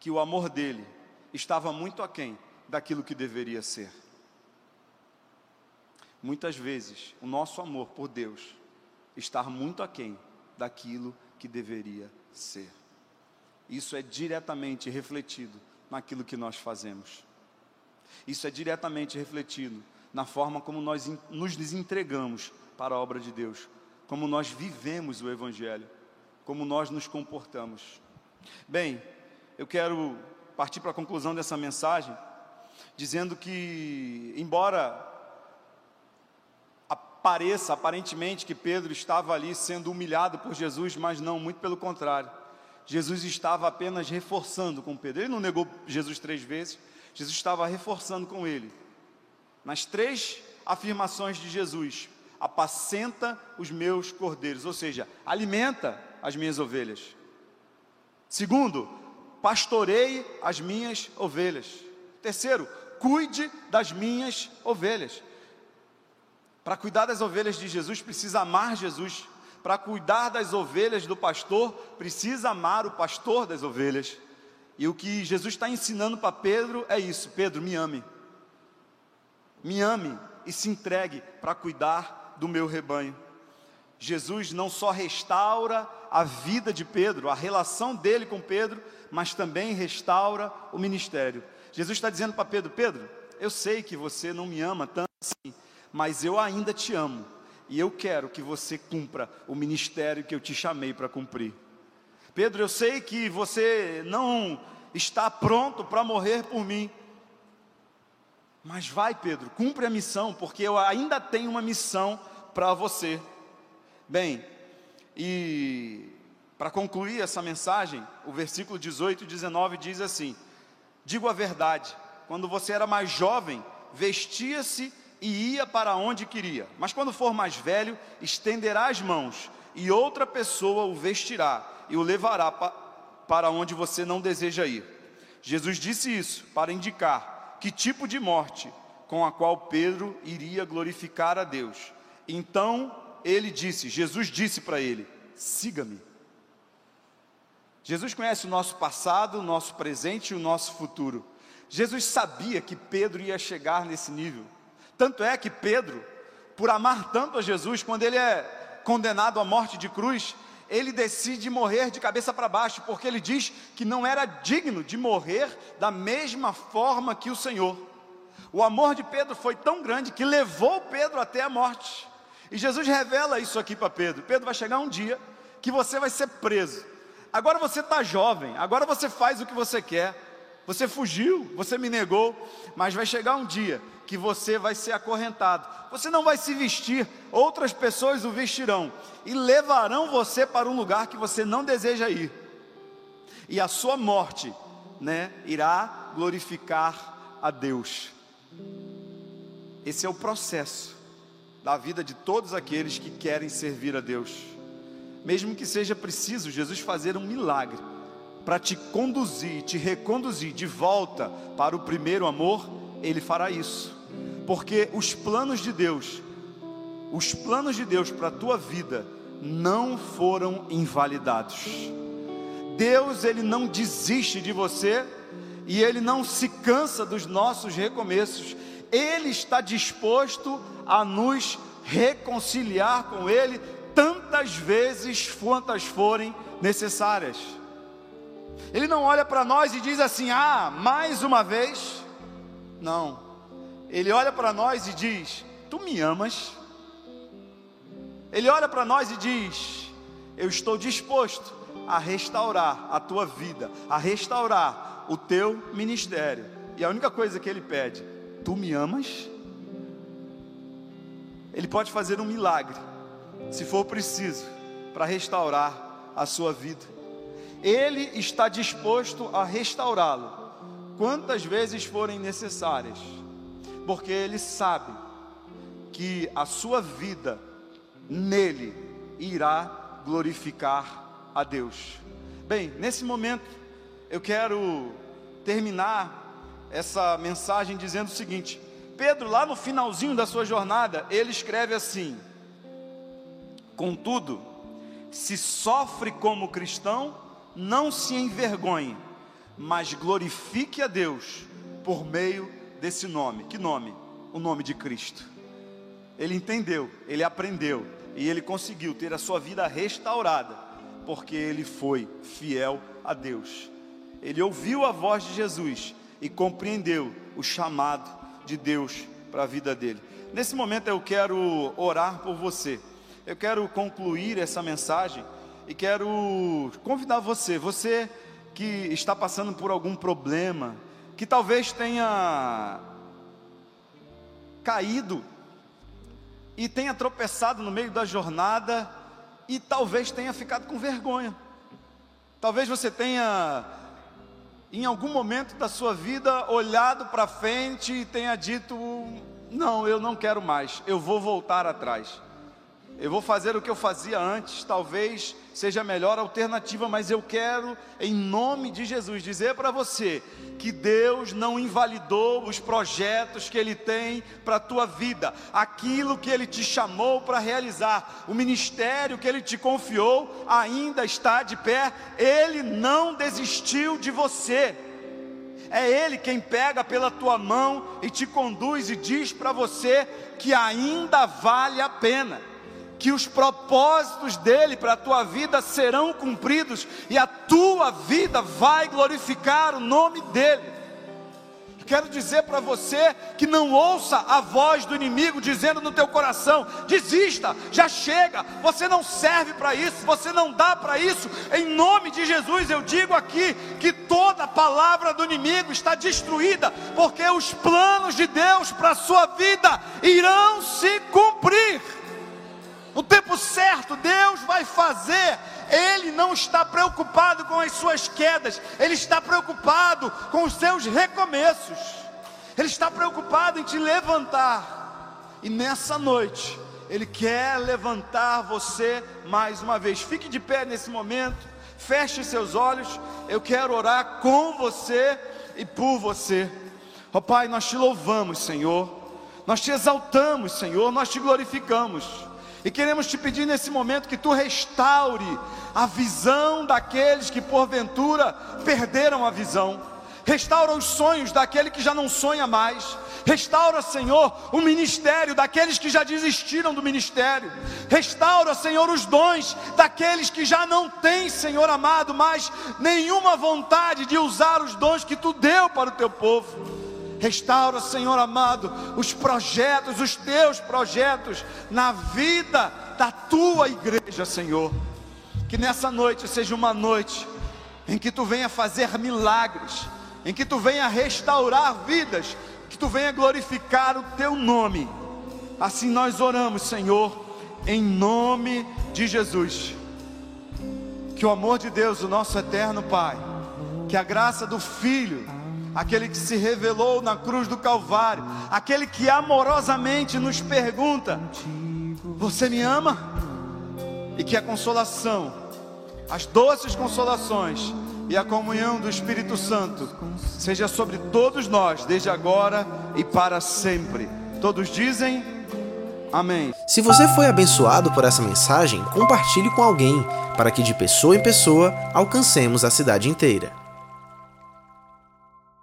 que o amor dele estava muito aquém daquilo que deveria ser. Muitas vezes, o nosso amor por Deus está muito aquém daquilo que deveria ser. Isso é diretamente refletido naquilo que nós fazemos. Isso é diretamente refletido na forma como nós nos entregamos para a obra de Deus, como nós vivemos o Evangelho, como nós nos comportamos. Bem, eu quero partir para a conclusão dessa mensagem, dizendo que, embora pareça aparentemente que Pedro estava ali sendo humilhado por Jesus, mas não, muito pelo contrário. Jesus estava apenas reforçando com Pedro. Ele não negou Jesus três vezes, Jesus estava reforçando com ele. Nas três afirmações de Jesus: apacenta os meus cordeiros, ou seja, alimenta as minhas ovelhas. Segundo, pastorei as minhas ovelhas. Terceiro, cuide das minhas ovelhas. Para cuidar das ovelhas de Jesus, precisa amar Jesus. Para cuidar das ovelhas do pastor, precisa amar o pastor das ovelhas. E o que Jesus está ensinando para Pedro é isso: Pedro, me ame. Me ame e se entregue para cuidar do meu rebanho. Jesus não só restaura a vida de Pedro, a relação dele com Pedro, mas também restaura o ministério. Jesus está dizendo para Pedro: Pedro, eu sei que você não me ama tanto assim, mas eu ainda te amo e eu quero que você cumpra o ministério que eu te chamei para cumprir. Pedro, eu sei que você não está pronto para morrer por mim, mas vai, Pedro, cumpre a missão, porque eu ainda tenho uma missão para você. Bem, e para concluir essa mensagem, o versículo 18 e 19 diz assim: Digo a verdade, quando você era mais jovem, vestia-se e ia para onde queria, mas quando for mais velho, estenderá as mãos e outra pessoa o vestirá e o levará pa para onde você não deseja ir. Jesus disse isso para indicar que tipo de morte com a qual Pedro iria glorificar a Deus. Então ele disse, Jesus disse para ele: siga-me. Jesus conhece o nosso passado, o nosso presente e o nosso futuro. Jesus sabia que Pedro ia chegar nesse nível. Tanto é que Pedro, por amar tanto a Jesus, quando ele é condenado à morte de cruz, ele decide morrer de cabeça para baixo, porque ele diz que não era digno de morrer da mesma forma que o Senhor. O amor de Pedro foi tão grande que levou Pedro até a morte. E Jesus revela isso aqui para Pedro: Pedro vai chegar um dia que você vai ser preso. Agora você está jovem, agora você faz o que você quer. Você fugiu, você me negou, mas vai chegar um dia que você vai ser acorrentado. Você não vai se vestir, outras pessoas o vestirão e levarão você para um lugar que você não deseja ir. E a sua morte, né, irá glorificar a Deus. Esse é o processo da vida de todos aqueles que querem servir a Deus. Mesmo que seja preciso Jesus fazer um milagre para te conduzir, te reconduzir de volta para o primeiro amor, ele fará isso. Porque os planos de Deus, os planos de Deus para a tua vida não foram invalidados. Deus, ele não desiste de você e ele não se cansa dos nossos recomeços. Ele está disposto a nos reconciliar com ele tantas vezes quantas forem necessárias. Ele não olha para nós e diz assim: "Ah, mais uma vez". Não. Ele olha para nós e diz: "Tu me amas?" Ele olha para nós e diz: Eu estou disposto a restaurar a tua vida, a restaurar o teu ministério. E a única coisa que ele pede: Tu me amas? Ele pode fazer um milagre, se for preciso, para restaurar a sua vida. Ele está disposto a restaurá-lo, quantas vezes forem necessárias, porque ele sabe que a sua vida nele irá glorificar a Deus. Bem, nesse momento eu quero terminar essa mensagem dizendo o seguinte: Pedro, lá no finalzinho da sua jornada, ele escreve assim: Contudo, se sofre como cristão, não se envergonhe, mas glorifique a Deus por meio desse nome. Que nome? O nome de Cristo. Ele entendeu, ele aprendeu, e ele conseguiu ter a sua vida restaurada, porque ele foi fiel a Deus. Ele ouviu a voz de Jesus e compreendeu o chamado de Deus para a vida dele. Nesse momento eu quero orar por você. Eu quero concluir essa mensagem e quero convidar você, você que está passando por algum problema, que talvez tenha caído e tenha tropeçado no meio da jornada e talvez tenha ficado com vergonha. Talvez você tenha, em algum momento da sua vida, olhado para frente e tenha dito: Não, eu não quero mais, eu vou voltar atrás. Eu vou fazer o que eu fazia antes, talvez seja a melhor alternativa, mas eu quero, em nome de Jesus, dizer para você que Deus não invalidou os projetos que Ele tem para a tua vida, aquilo que Ele te chamou para realizar, o ministério que Ele te confiou ainda está de pé, Ele não desistiu de você. É Ele quem pega pela tua mão e te conduz e diz para você que ainda vale a pena que os propósitos dele para a tua vida serão cumpridos e a tua vida vai glorificar o nome dele. Quero dizer para você que não ouça a voz do inimigo dizendo no teu coração: desista, já chega, você não serve para isso, você não dá para isso. Em nome de Jesus eu digo aqui que toda palavra do inimigo está destruída, porque os planos de Deus para a sua vida irão se cumprir. No tempo certo, Deus vai fazer. Ele não está preocupado com as suas quedas, ele está preocupado com os seus recomeços. Ele está preocupado em te levantar. E nessa noite, ele quer levantar você mais uma vez. Fique de pé nesse momento, feche seus olhos. Eu quero orar com você e por você. Ó oh, Pai, nós te louvamos, Senhor. Nós te exaltamos, Senhor. Nós te glorificamos. E queremos te pedir nesse momento que tu restaure a visão daqueles que porventura perderam a visão. Restaura os sonhos daquele que já não sonha mais. Restaura, Senhor, o ministério daqueles que já desistiram do ministério. Restaura, Senhor, os dons daqueles que já não têm, Senhor amado, mais nenhuma vontade de usar os dons que tu deu para o teu povo. Restaura, Senhor amado, os projetos, os teus projetos na vida da tua igreja, Senhor. Que nessa noite seja uma noite em que tu venha fazer milagres, em que tu venha restaurar vidas, que tu venha glorificar o teu nome. Assim nós oramos, Senhor, em nome de Jesus. Que o amor de Deus, o nosso eterno Pai, que a graça do Filho, aquele que se revelou na cruz do Calvário, aquele que amorosamente nos pergunta: Você me ama? E que a consolação, as doces consolações e a comunhão do Espírito Santo seja sobre todos nós, desde agora e para sempre. Todos dizem amém. Se você foi abençoado por essa mensagem, compartilhe com alguém, para que de pessoa em pessoa alcancemos a cidade inteira.